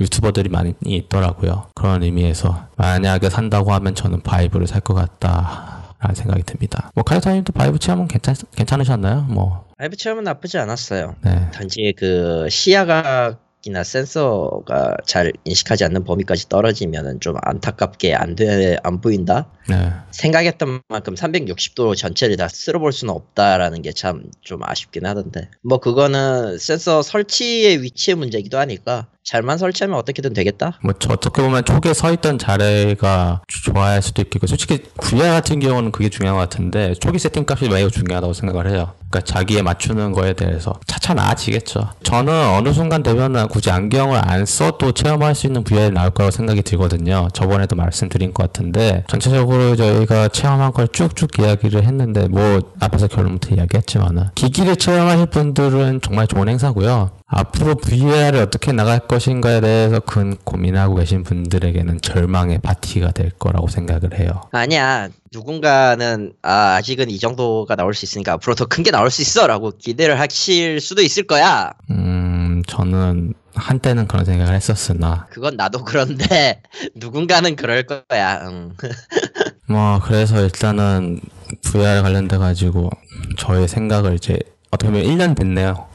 유튜버들이 많이 있더라고요. 그런 의미에서 만약에 산다고 하면 저는 Vive를 살 것 같다. 라는 생각이 듭니다. 뭐 카이사님도 Vive 체험은 괜찮 괜찮으셨나요? 뭐 라이브 체험은 나쁘지 않았어요. 네. 단지 그 시야각이나 센서가 잘 인식하지 않는 범위까지 떨어지면은 좀 안타깝게 안 돼, 안 보인다? 네. 생각했던 만큼 360도 전체를 다 쓸어볼 수는 없다라는 게 참 좀 아쉽긴 하던데. 뭐 그거는 센서 설치의 위치의 문제이기도 하니까 잘만 설치하면 어떻게든 되겠다? 뭐, 저 어떻게 보면 초기에 서 있던 자리가 좋아할 수도 있겠고, 솔직히 VR 같은 경우는 그게 중요한 것 같은데, 초기 세팅 값이 매우 중요하다고 생각을 해요. 그러니까 자기에 맞추는 거에 대해서 차차 나아지겠죠. 저는 어느 순간 되면은 굳이 안경을 안 써도 체험할 수 있는 VR이 나올 거라고 생각이 들거든요. 저번에도 말씀드린 것 같은데, 전체적으로 저희가 체험한 걸 쭉쭉 이야기를 했는데, 뭐, 앞에서 결론부터 이야기했지만은, 기기를 체험하실 분들은 정말 좋은 행사고요. 앞으로 VR을 어떻게 나갈 것인가에 대해서 큰 고민하고 계신 분들에게는 절망의 파티가 될 거라고 생각을 해요. 아니야. 누군가는 아, 아직은 이 정도가 나올 수 있으니까 앞으로 더 큰 게 나올 수 있어라고 기대를 하실 수도 있을 거야. 음, 저는 한때는 그런 생각을 했었으나, 그건 나도 그런데 누군가는 그럴 거야. 응. 뭐, 그래서 일단은 VR 관련돼 가지고 저의 생각을 이제 어떻게 보면 1년 됐네요.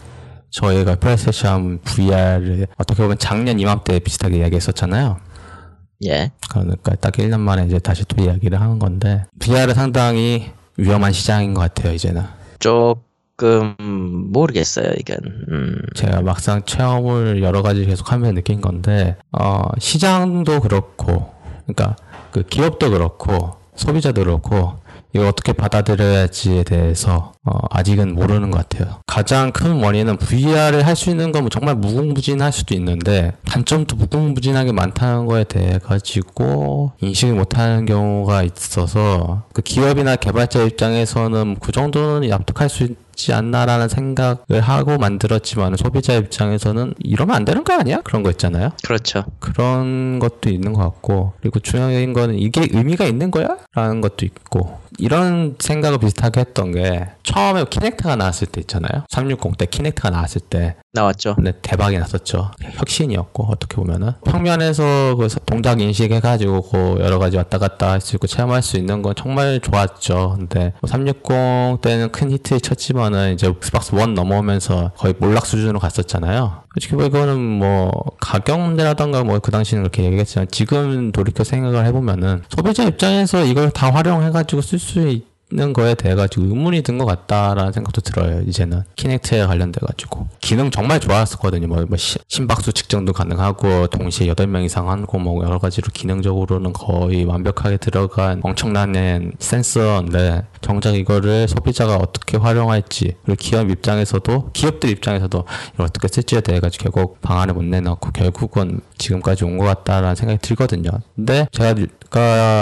저희가 플레이스테이션 VR을 어떻게 보면 작년 이맘때 비슷하게 이야기했었잖아요. 예. 그러니까 딱 1년 만에 이제 다시 또 이야기를 하는 건데 VR은 상당히 위험한 시장인 것 같아요 이제는 조금 모르겠어요 이건. 음. 제가 막상 체험을 여러 가지 계속 하면서 느낀 건데 어 시장도 그렇고 그러니까 그 기업도 그렇고 소비자도 그렇고 이걸 어떻게 받아들여야지에 대해서 어, 아직은 모르는 것 같아요. 가장 큰 원인은 VR을 할 수 있는 건 정말 무궁무진할 수도 있는데 단점도 무궁무진하게 많다는 거에 대해 가지고 인식을 못하는 경우가 있어서 그 기업이나 개발자 입장에서는 그 정도는 납득할 수 있지 않나라는 생각을 하고 만들었지만 소비자 입장에서는 이러면 안 되는 거 아니야? 그런 거 있잖아요. 그렇죠. 그런 것도 있는 것 같고 그리고 중요한 거는 이게 의미가 있는 거야? 라는 것도 있고 이런 생각을 비슷하게 했던 게 처음에 Kinect가 나왔을 때 있잖아요. 360 때 Kinect가 나왔을 때. 나왔죠. 근데 대박이 났었죠. 혁신이었고 어떻게 보면은. 평면에서 그 동작 인식해가지고 그 여러 가지 왔다 갔다 할 수 있고 체험할 수 있는 건 정말 좋았죠. 근데 360 때는 큰 히트 쳤지만은 이제 Xbox 1 넘어오면서 거의 몰락 수준으로 갔었잖아요. 솔직히 뭐 이거는 뭐 가격 문제라던가 뭐 그 당시는 그렇게 얘기했지만 지금 돌이켜 생각을 해보면은 소비자 입장에서 이걸 다 활용해가지고 쓸 수 있는 거에 대해 가지고 의문이 든 것 같다라는 생각도 들어요 이제는. Kinect에 관련돼 가지고. 기능 정말 좋았었거든요. 뭐, 뭐 시- 심박수 측정도 가능하고 동시에 8명 이상 하고 뭐 여러 가지로 기능적으로는 거의 완벽하게 들어간 엄청난 센서인데 정작 이거를 소비자가 어떻게 활용할지 그리고 기업 입장에서도 기업들 입장에서도 이걸 어떻게 쓸지에 대해 가지고 결국 방안을 못 내놓고 결국은 지금까지 온 것 같다라는 생각이 들거든요. 근데 제가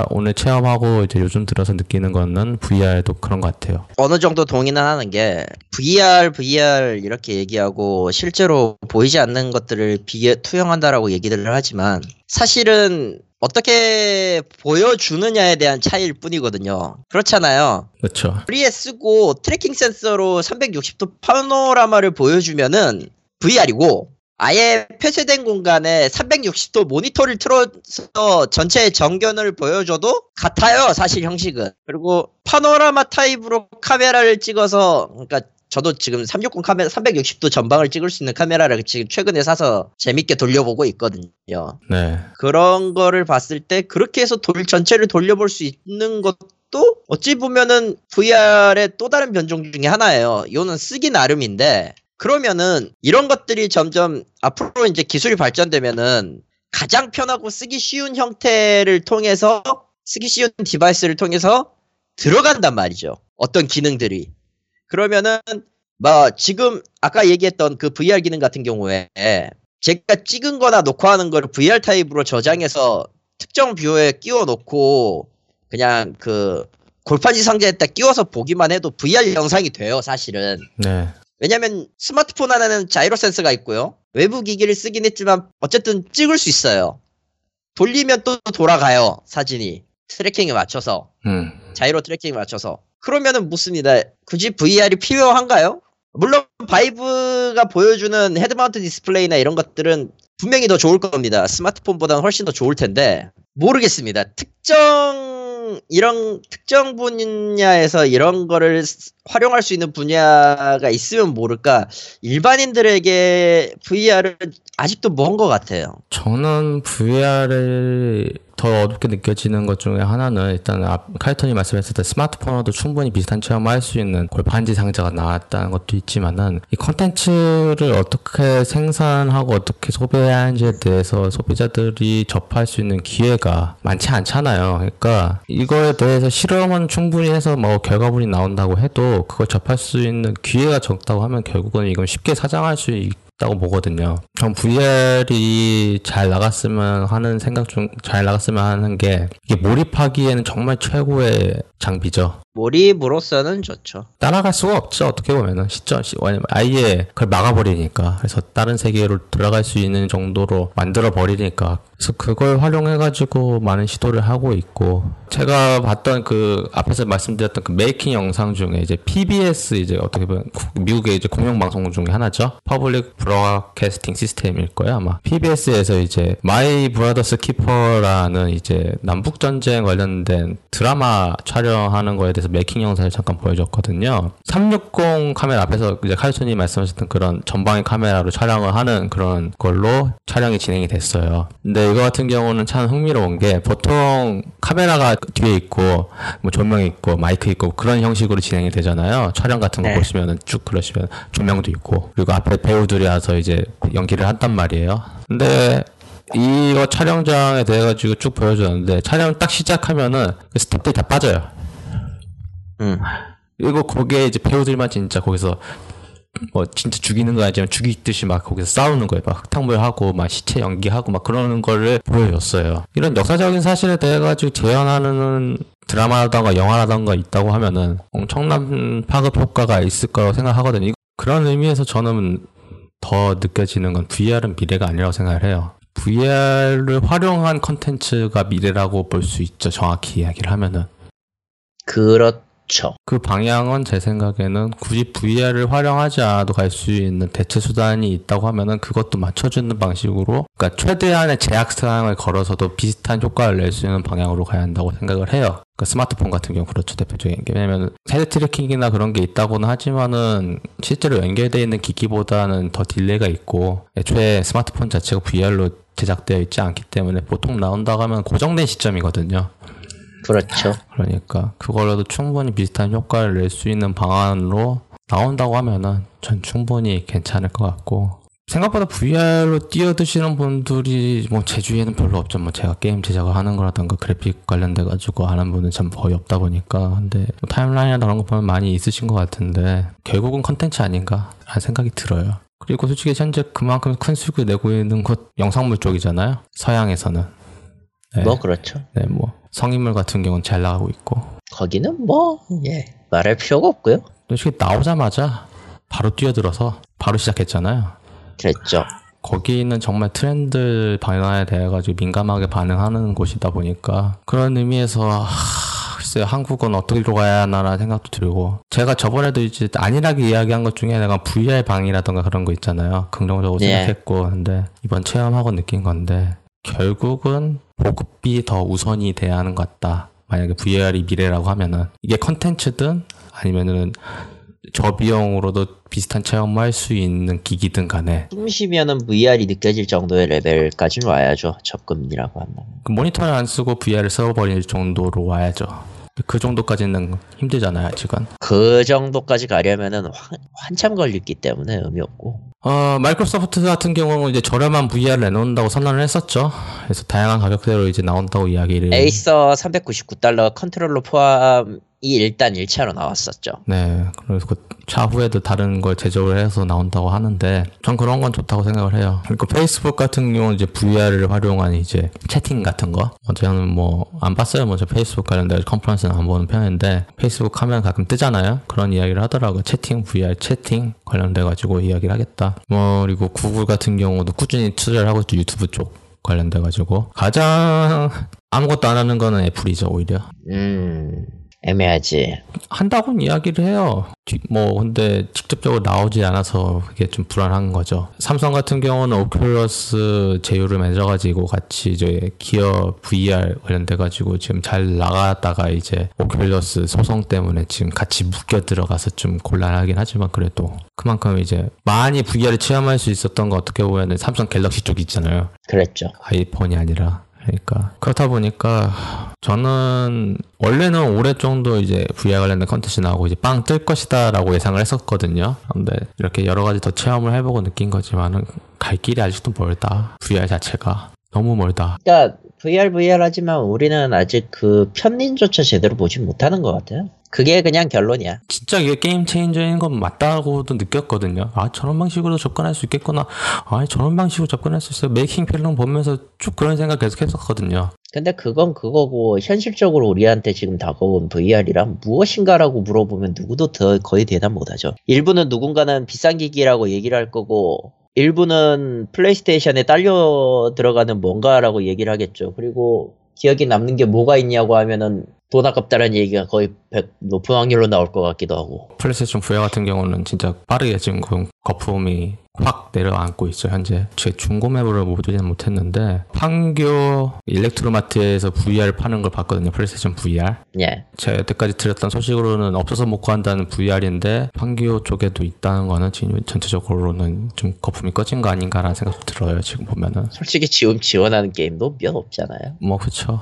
오늘 체험하고 이제 요즘 들어서 느끼는 거는 VR도 그런 것 같아요. 어느 정도 동의는 하는 게 VR, VR 이렇게 얘기하고 실제로 보이지 않는 것들을 비교 투영한다라고 얘기들을 하지만 사실은 어떻게 보여주느냐에 대한 차이일 뿐이거든요. 그렇잖아요. 그렇죠. 머리에 쓰고 tracking 센서로 360도 파노라마를 보여주면은 VR이고 아예 폐쇄된 공간에 360도 모니터를 틀어서 전체 전경을 보여줘도 같아요 사실 형식은 그리고 파노라마 타입으로 카메라를 찍어서 그러니까 저도 지금 360 카메라 360도 전방을 찍을 수 있는 카메라를 지금 최근에 사서 재밌게 돌려보고 있거든요 네. 그런 거를 봤을 때 그렇게 해서 돌 전체를 돌려볼 수 있는 것도 어찌 보면은 VR의 또 다른 변종 중에 하나예요. 이거는 쓰기 나름인데 그러면은 이런 것들이 점점 앞으로 이제 기술이 발전되면은 가장 편하고 쓰기 쉬운 형태를 통해서 쓰기 쉬운 device를 통해서 들어간단 말이죠. 어떤 기능들이. 그러면은 뭐 지금 아까 얘기했던 그 VR 기능 같은 경우에 제가 찍은 거나 녹화하는 거를 VR 타입으로 저장해서 특정 view에 끼워 놓고 그냥 그 골판지 상자에다 끼워서 보기만 해도 VR 영상이 돼요, 사실은. 네. 왜냐면 스마트폰 안에는 자이로 센서가 있고요. 외부 기기를 쓰긴 했지만 어쨌든 찍을 수 있어요. 돌리면 또 돌아가요, 사진이. tracking에 맞춰서 음. 자이로 tracking에 맞춰서 그러면은 묻습니다. 굳이 VR이 필요한가요? 물론 바이브가 보여주는 head mount display나 이런 것들은 분명히 더 좋을 겁니다. 스마트폰보다는 훨씬 더 좋을 텐데 모르겠습니다. 특정 이런 특정 분야에서 이런 거를 쓰- 활용할 수 있는 분야가 있으면 모를까 일반인들에게 VR은 아직도 먼 것 같아요. 저는 VR을 더 어둡게 느껴지는 것 중에 하나는 일단 앞- 카이턴이 말씀했을 때 스마트폰으로도 충분히 비슷한 체험을 할 수 있는 골판지 상자가 나왔다는 것도 있지만은 이 컨텐츠를 어떻게 생산하고 어떻게 소비해야 하는지에 대해서 소비자들이 접할 수 있는 기회가 많지 않잖아요. 그러니까 이거에 대해서 실험은 충분히 해서 뭐 결과물이 나온다고 해도 그걸 접할 수 있는 기회가 적다고 하면 결국은 이건 쉽게 사장할 수 있. 다고 보거든요. 전 VR이 잘 나갔으면 하는 생각 중 잘 나갔으면 하는 게 이게 몰입하기에는 정말 최고의 장비죠. 몰입으로서는 좋죠. 따라갈 수가 없죠. 어떻게 보면은 시점 시 아예 그걸 막아버리니까 그래서 다른 세계로 들어갈 수 있는 정도로 만들어 버리니까 그래서 그걸 활용해 가지고 많은 시도를 하고 있고 제가 봤던 그 앞에서 말씀드렸던 그 making 영상 중에 이제 PBS 이제 어떻게 보면 구- 미국의 이제 공영 방송 중에 하나죠. Public Broadcasting System일 거예요 아마. PBS에서 이제 My Brother's Keeper라는 이제 남북 전쟁 관련된 드라마 촬영하는 거에 대해서 making 영상을 잠깐 보여줬거든요. 360 카메라 앞에서 이제 칼손이 말씀하셨던 그런 전방의 카메라로 촬영을 하는 그런 걸로 촬영이 진행이 됐어요. 근데 이거 같은 경우는 참 흥미로운 게 보통 카메라가 뒤에 있고 뭐 조명이 있고 마이크 있고 그런 형식으로 진행이 되잖아요. 촬영 같은 거 네. 보시면은 쭉 그러시면 조명도 있고 그리고 앞에 배우들이 와서 이제 연기를 한단 말이에요. 근데 이거 촬영장에 대해 가지고 쭉 보여줬는데 촬영 딱 시작하면은 그 스태프들이 다 빠져요. 음. 그리고 거기에 이제 배우들만 진짜 거기서 뭐 진짜 죽이는 거 아니지만 죽이듯이 막 거기서 싸우는 거예요. 막 흙탕물하고 막 시체 연기하고 막 그러는 거를 보여줬어요. 이런 역사적인 사실에 대해 가지고 재현하는 드라마라던가 영화라던가 있다고 하면은 엄청난 파급 효과가 있을 거라고 생각하거든요. 그런 의미에서 저는 더 느껴지는 건 VR은 미래가 아니라고 생각을 해요. VR을 활용한 컨텐츠가 미래라고 볼 수 있죠. 정확히 이야기를 하면은. 그렇 죠. 그 방향은 제 생각에는 굳이 VR을 활용하지 않아도 갈 수 있는 대체 수단이 있다고 하면은 그것도 맞춰주는 방식으로, 그러니까 최대한의 제약 사항을 걸어서도 비슷한 효과를 낼 수 있는 방향으로 가야 한다고 생각을 해요. 그 스마트폰 같은 경우 그렇죠 대표적인 게 왜냐면 head tracking이나 그런 게 있다고는 하지만은 실제로 연결되어 있는 기기보다는 더 delay가 있고 애초에 스마트폰 자체가 VR로 제작되어 있지 않기 때문에 보통 나온다고 하면 고정된 시점이거든요. 그렇죠. 그러니까 그걸로도 충분히 비슷한 효과를 낼 수 있는 방안으로 나온다고 하면은 전 충분히 괜찮을 것 같고 생각보다 VR로 뛰어드시는 분들이 뭐 제 주위에는 별로 없죠. 뭐 제가 게임 제작을 하는 거라던가 그래픽 관련돼 가지고 아는 분은 참 거의 없다 보니까 근데 뭐 타임라인이나 그런 거 보면 많이 있으신 것 같은데 결국은 컨텐츠 아닌가 라는 생각이 들어요. 그리고 솔직히 현재 그만큼 큰 수익을 내고 있는 곳 영상물 쪽이잖아요. 서양에서는. 네. 뭐 그렇죠. 네, 뭐 성인물 같은 경우는 잘 나가고 있고 거기는 뭐 예. 말할 필요가 없고요. 솔직히 나오자마자 바로 뛰어들어서 바로 시작했잖아요. 그랬죠. 거기는 정말 트렌드 변화에 대해 가지고 민감하게 반응하는 곳이다 보니까 그런 의미에서 하, 글쎄 한국은 어디로 가야 하나라는 생각도 들고 제가 저번에도 이제 안일하게 이야기한 것 중에 내가 VR 방이라던가 그런 거 있잖아요 긍정적으로 네. 생각했고 근데 이번 체험하고 느낀 건데 결국은 보급비 더 우선이 돼야 하는 것 같다 만약에 VR이 미래라고 하면은 이게 컨텐츠든 아니면은 저비용으로도 비슷한 체험을 할 수 있는 기기든 간에 숨 쉬면은 VR이 느껴질 정도의 레벨까지는 와야죠. 접근이라고 한다면. 그 모니터를 안 쓰고 VR을 써버릴 정도로 와야죠. 그 정도까지는 힘들잖아요, 아직은. 그 정도까지 가려면은 한, 한참 걸리기 때문에 의미 없고. 어, 마이크로소프트 같은 경우는 이제 저렴한 VR을 내놓는다고 선언을 했었죠. 그래서 다양한 가격대로 이제 나온다고 이야기를. 에이서 399달러 컨트롤러 포함이 일단 1차로 나왔었죠. 네. 그래서 그 차후에도 다른 걸 제조를 해서 나온다고 하는데, 전 그런 건 좋다고 생각을 해요. 그리고 페이스북 같은 경우는 이제 VR을 활용한 이제 채팅 같은 거. 어, 저는 뭐, 안 봤어요. 먼저 페이스북 관련된 컨퍼런스는 안 보는 편인데, 페이스북 하면 가끔 뜨잖아요. 그런 이야기를 하더라고요. 채팅, VR, 채팅 관련돼가지고 이야기를 하겠다. 뭐, 그리고 구글 같은 경우도 꾸준히 투자를 하고 있죠. 유튜브 쪽. 관련돼 가지고 가장 아무것도 안 하는 거는 애플이죠 오히려. 음, 애매하지. 한다고는 이야기를 해요. 뒤- 뭐 근데 직접적으로 나오지 않아서 그게 좀 불안한 거죠. 삼성 같은 경우는 오큘러스 제휴를 맺어가지고 같이 이제 기어 VR 관련돼 가지고 지금 잘 나갔다가 이제 오큘러스 소송 때문에 지금 같이 묶여 들어가서 좀 곤란하긴 하지만 그래도 그만큼 이제 많이 VR을 체험할 수 있었던 거 어떻게 보면은 삼성 갤럭시 쪽 있잖아요. 그랬죠. 아이폰이 아니라 그러니까 그렇다 보니까 저는 원래는 올해 정도 이제 VR 관련된 컨텐츠 나오고 이제 빵 뜰 것이다라고 예상을 했었거든요. 근데 이렇게 여러 가지 더 체험을 해보고 느낀 거지만은 갈 길이 아직도 멀다. VR 자체가 너무 멀다. 그러니까 VR VR 하지만 우리는 아직 그 편린조차 제대로 보지 못하는 것 같아요. 그게 그냥 결론이야. 진짜 이게 game changer인 건 맞다고도 느꼈거든요. 아 저런 방식으로 접근할 수 있겠구나. 아 저런 방식으로 접근할 수 있어요. making film 보면서 쭉 그런 생각 계속 했었거든요. 근데 그건 그거고 현실적으로 우리한테 지금 다가온 VR이란 무엇인가라고 물어보면 누구도 더 거의 대답 못하죠. 일부는 누군가는 비싼 기기라고 얘기를 할 거고 일부는 플레이스테이션에 딸려 들어가는 뭔가라고 얘기를 하겠죠. 그리고 기억에 남는 게 뭐가 있냐고 하면은 돈 아깝다는 얘기가 거의 100 높은 확률로 나올 것 같기도 하고. 플레이스테이션 VR 같은 경우는 진짜 빠르게 지금 그 거품이 확 내려앉고 있죠 현재 제 중고 매물을 모두는 못했는데 판교 일렉트로마트에서 VR 파는 걸 봤거든요. 플레이스테이션 VR 예. 제가 여태까지 들었던 소식으로는 없어서 못 구한다는 VR인데 판교 쪽에도 있다는 거는 지금 전체적으로는 좀 거품이 꺼진 거 아닌가라는 생각도 들어요. 지금 보면은. 솔직히 지금 지원하는 게임도 몇 없잖아요. 뭐 그쵸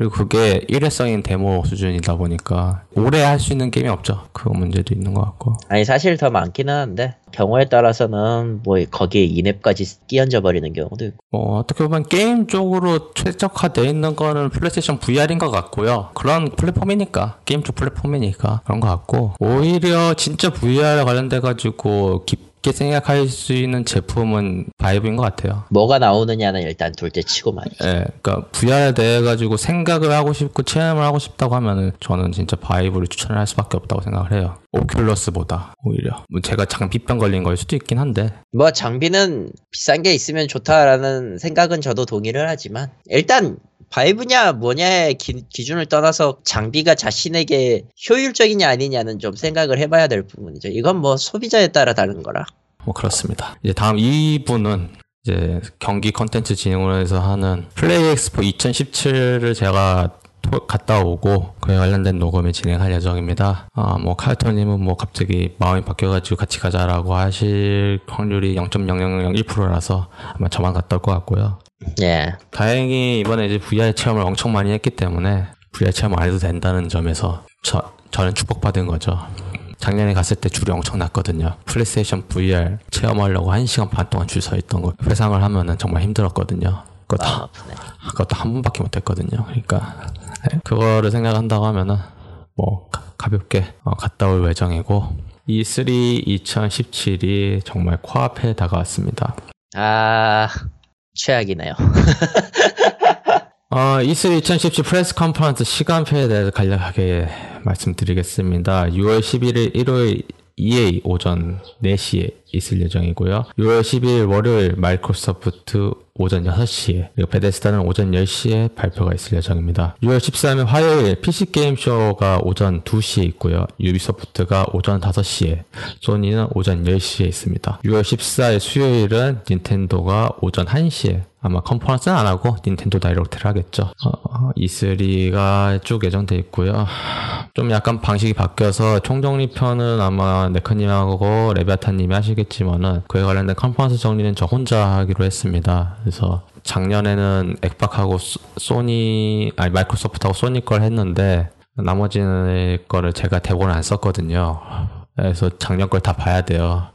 그리고 그게 일회성인 데모 수준이다 보니까 오래 할 수 있는 게임이 없죠 그 문제도 있는 것 같고 아니 사실 더 많기는 한데 경우에 따라서는 뭐 거기에 in-app까지 끼얹어 버리는 경우도 있고. 뭐 어떻게 보면 게임 쪽으로 최적화되어 있는 거는 플레이스테이션 VR인 것 같고요. 그런 플랫폼이니까 게임 쪽 플랫폼이니까 그런 것 같고 오히려 진짜 VR 관련돼 가지고 깊 게 생각할 수 있는 제품은 바이브인 것 같아요. 뭐가 나오느냐는 일단 둘째 치고 말이죠. 예, 그러니까 VR에 대해 가지고 생각을 하고 싶고 체험을 하고 싶다고 하면은 저는 진짜 바이브를 추천을 할 수밖에 없다고 생각을 해요. 오큘러스보다 오히려 뭐 제가 장비병 걸린 걸 수도 있긴 한데 뭐 장비는 비싼 게 있으면 좋다라는 생각은 저도 동의를 하지만 일단 바이브냐 뭐냐의 기, 기준을 떠나서 장비가 자신에게 효율적이냐 아니냐는 좀 생각을 해봐야 될 부분이죠. 이건 뭐 소비자에 따라 다른 거라. 뭐 그렇습니다. 이제 다음 2부는 이제 경기 컨텐츠 진흥원에서 하는 플레이 엑스포 2017을 제가 토- 갔다 오고 그에 관련된 녹음을 진행할 예정입니다. 아, 뭐 카이토님은 뭐 갑자기 마음이 바뀌어가지고 같이 가자라고 하실 확률이 0.0001%라서 아마 저만 갔다 올 것 같고요. 예. 다행히 이번에 이제 VR 체험을 엄청 많이 했기 때문에 VR 체험 안 해도 된다는 점에서 저, 저는 축복받은 거죠. 작년에 갔을 때 줄이 엄청 났거든요. 플레이스테이션 VR 체험하려고 1시간 반 동안 줄 서 있던 거 회상을 하면은 정말 힘들었거든요. 그것도, 아프네. 그것도 한 번밖에 못 했거든요. 그러니까 네, 그거를 생각한다고 하면은 뭐 가- 가볍게 어, 갔다 올 예정이고 E3 2017이 정말 코앞에 다가왔습니다. 아 최악이네요. 어, E3 2017 press conference 시간표에 대해서 간략하게 말씀드리겠습니다. 6월 11일 일요일 EA 오전 4시에 있을 예정이고요. 6월 12일 월요일 마이크로소프트 오전 6시에 그리고 베데스다는 오전 10시에 발표가 있을 예정입니다. 6월 13일 화요일 PC게임쇼가 오전 2시에 있고요. 유비소프트가 오전 5시에 소니는 오전 10시에 있습니다. 6월 14일 수요일은 닌텐도가 오전 1시에 아마 컨퍼런스는 안 하고 닌텐도 다이렉트를 하겠죠. 어, E3가 쭉 예정돼 있고요. 좀 약간 방식이 바뀌어서 총정리편은 아마 네커님하고 레비아타님이 하시겠 지만은 그에 관련된 컨퍼런스 정리는 저 혼자 하기로 했습니다. 그래서 작년에는 엑박하고 소- 소니 아니 마이크로소프트하고 소니 걸 했는데 나머지 거를 제가 대본을 안 썼거든요. 그래서 작년 걸 다 봐야 돼요.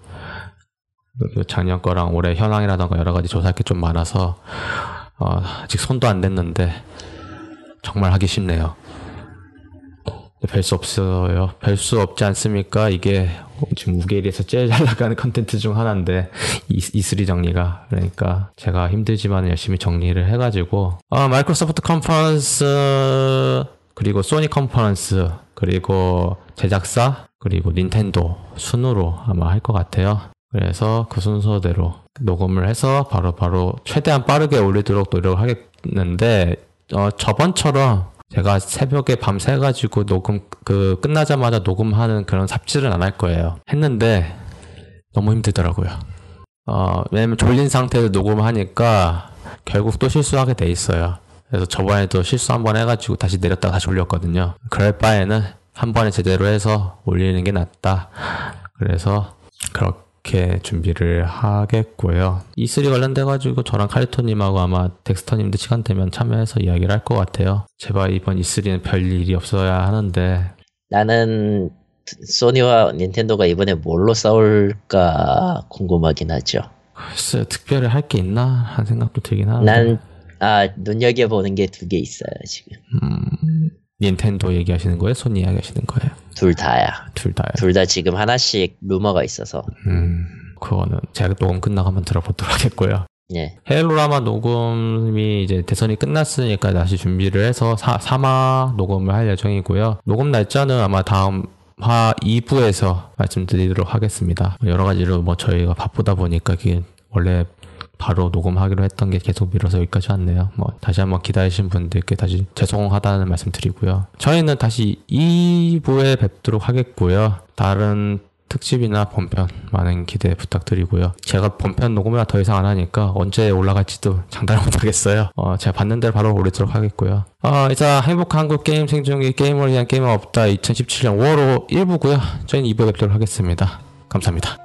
그 작년 거랑 올해 현황이라던가 여러 가지 조사할 게 좀 많아서 어, 아직 손도 안 댔는데 정말 하기 쉽네요. 별수 없어요. 별수 없지 않습니까? 이게 지금 우계일에서 제일 잘 나가는 컨텐츠 중 하나인데 이, E3 정리가 그러니까 제가 힘들지만 열심히 정리를 해가지고 아 마이크로소프트 컨퍼런스 그리고 소니 컨퍼런스 그리고 제작사 그리고 닌텐도 순으로 아마 할 것 같아요. 그래서 그 순서대로 녹음을 해서 바로바로 최대한 빠르게 올리도록 노력을 하겠는데 어, 저번처럼 제가 새벽에 밤새 가지고 녹음 그 끝나자마자 녹음하는 그런 삽질은 안 할 거예요. 했는데 너무 힘들더라고요. 어, 왜냐면 졸린 상태에서 녹음하니까 결국 또 실수하게 돼 있어요. 그래서 저번에도 실수 한 번 해가지고 다시 내렸다가 다시 올렸거든요. 그럴 바에는 한 번에 제대로 해서 올리는 게 낫다. 그래서 그렇게 준비를 하겠고요. E3 관련돼가지고 저랑 카리토님하고 아마 덱스터님도 시간 되면 참여해서 이야기를 할 것 같아요. 제발 이번 E3는 별 일이 없어야 하는데 나는 소니와 닌텐도가 이번에 뭘로 싸울까 궁금하긴 하죠. 글쎄 특별히 할 게 있나 하는 생각도 들긴 하는데 난, 아, 눈여겨보는 게 두 개 있어요, 지금. 음, 닌텐도 얘기하시는 거예요? 소니 이야기하시는 거예요? 둘 다야. 둘 다요. 둘 다 지금 하나씩 루머가 있어서. 음, 그거는 제가 녹음 끝나고 한번 들어보도록 하겠고요. 예. 헤일로라마 녹음이 이제 대선이 끝났으니까 다시 준비를 해서 사, 3화 녹음을 할 예정이고요. 녹음 날짜는 아마 다음 화 2부에서 말씀드리도록 하겠습니다. 여러 가지로 뭐 저희가 바쁘다 보니까 원래 바로 녹음하기로 했던 게 계속 미뤄서 여기까지 왔네요. 뭐 다시 한번 기다리신 분들께 다시 죄송하다는 말씀 드리고요. 저희는 다시 2부에 뵙도록 하겠고요. 다른 특집이나 본편 많은 기대 부탁드리고요. 제가 본편 녹음을 더 이상 안 하니까 언제 올라갈지도 장담을 못하겠어요. 어, 제가 받는 대로 바로 올리도록 하겠고요. 어, 이자 행복한 한국 게임 생존기 게임을 위한 게임은 없다 2017년 5월 1부고요. 저희는 2부에 뵙도록 하겠습니다. 감사합니다.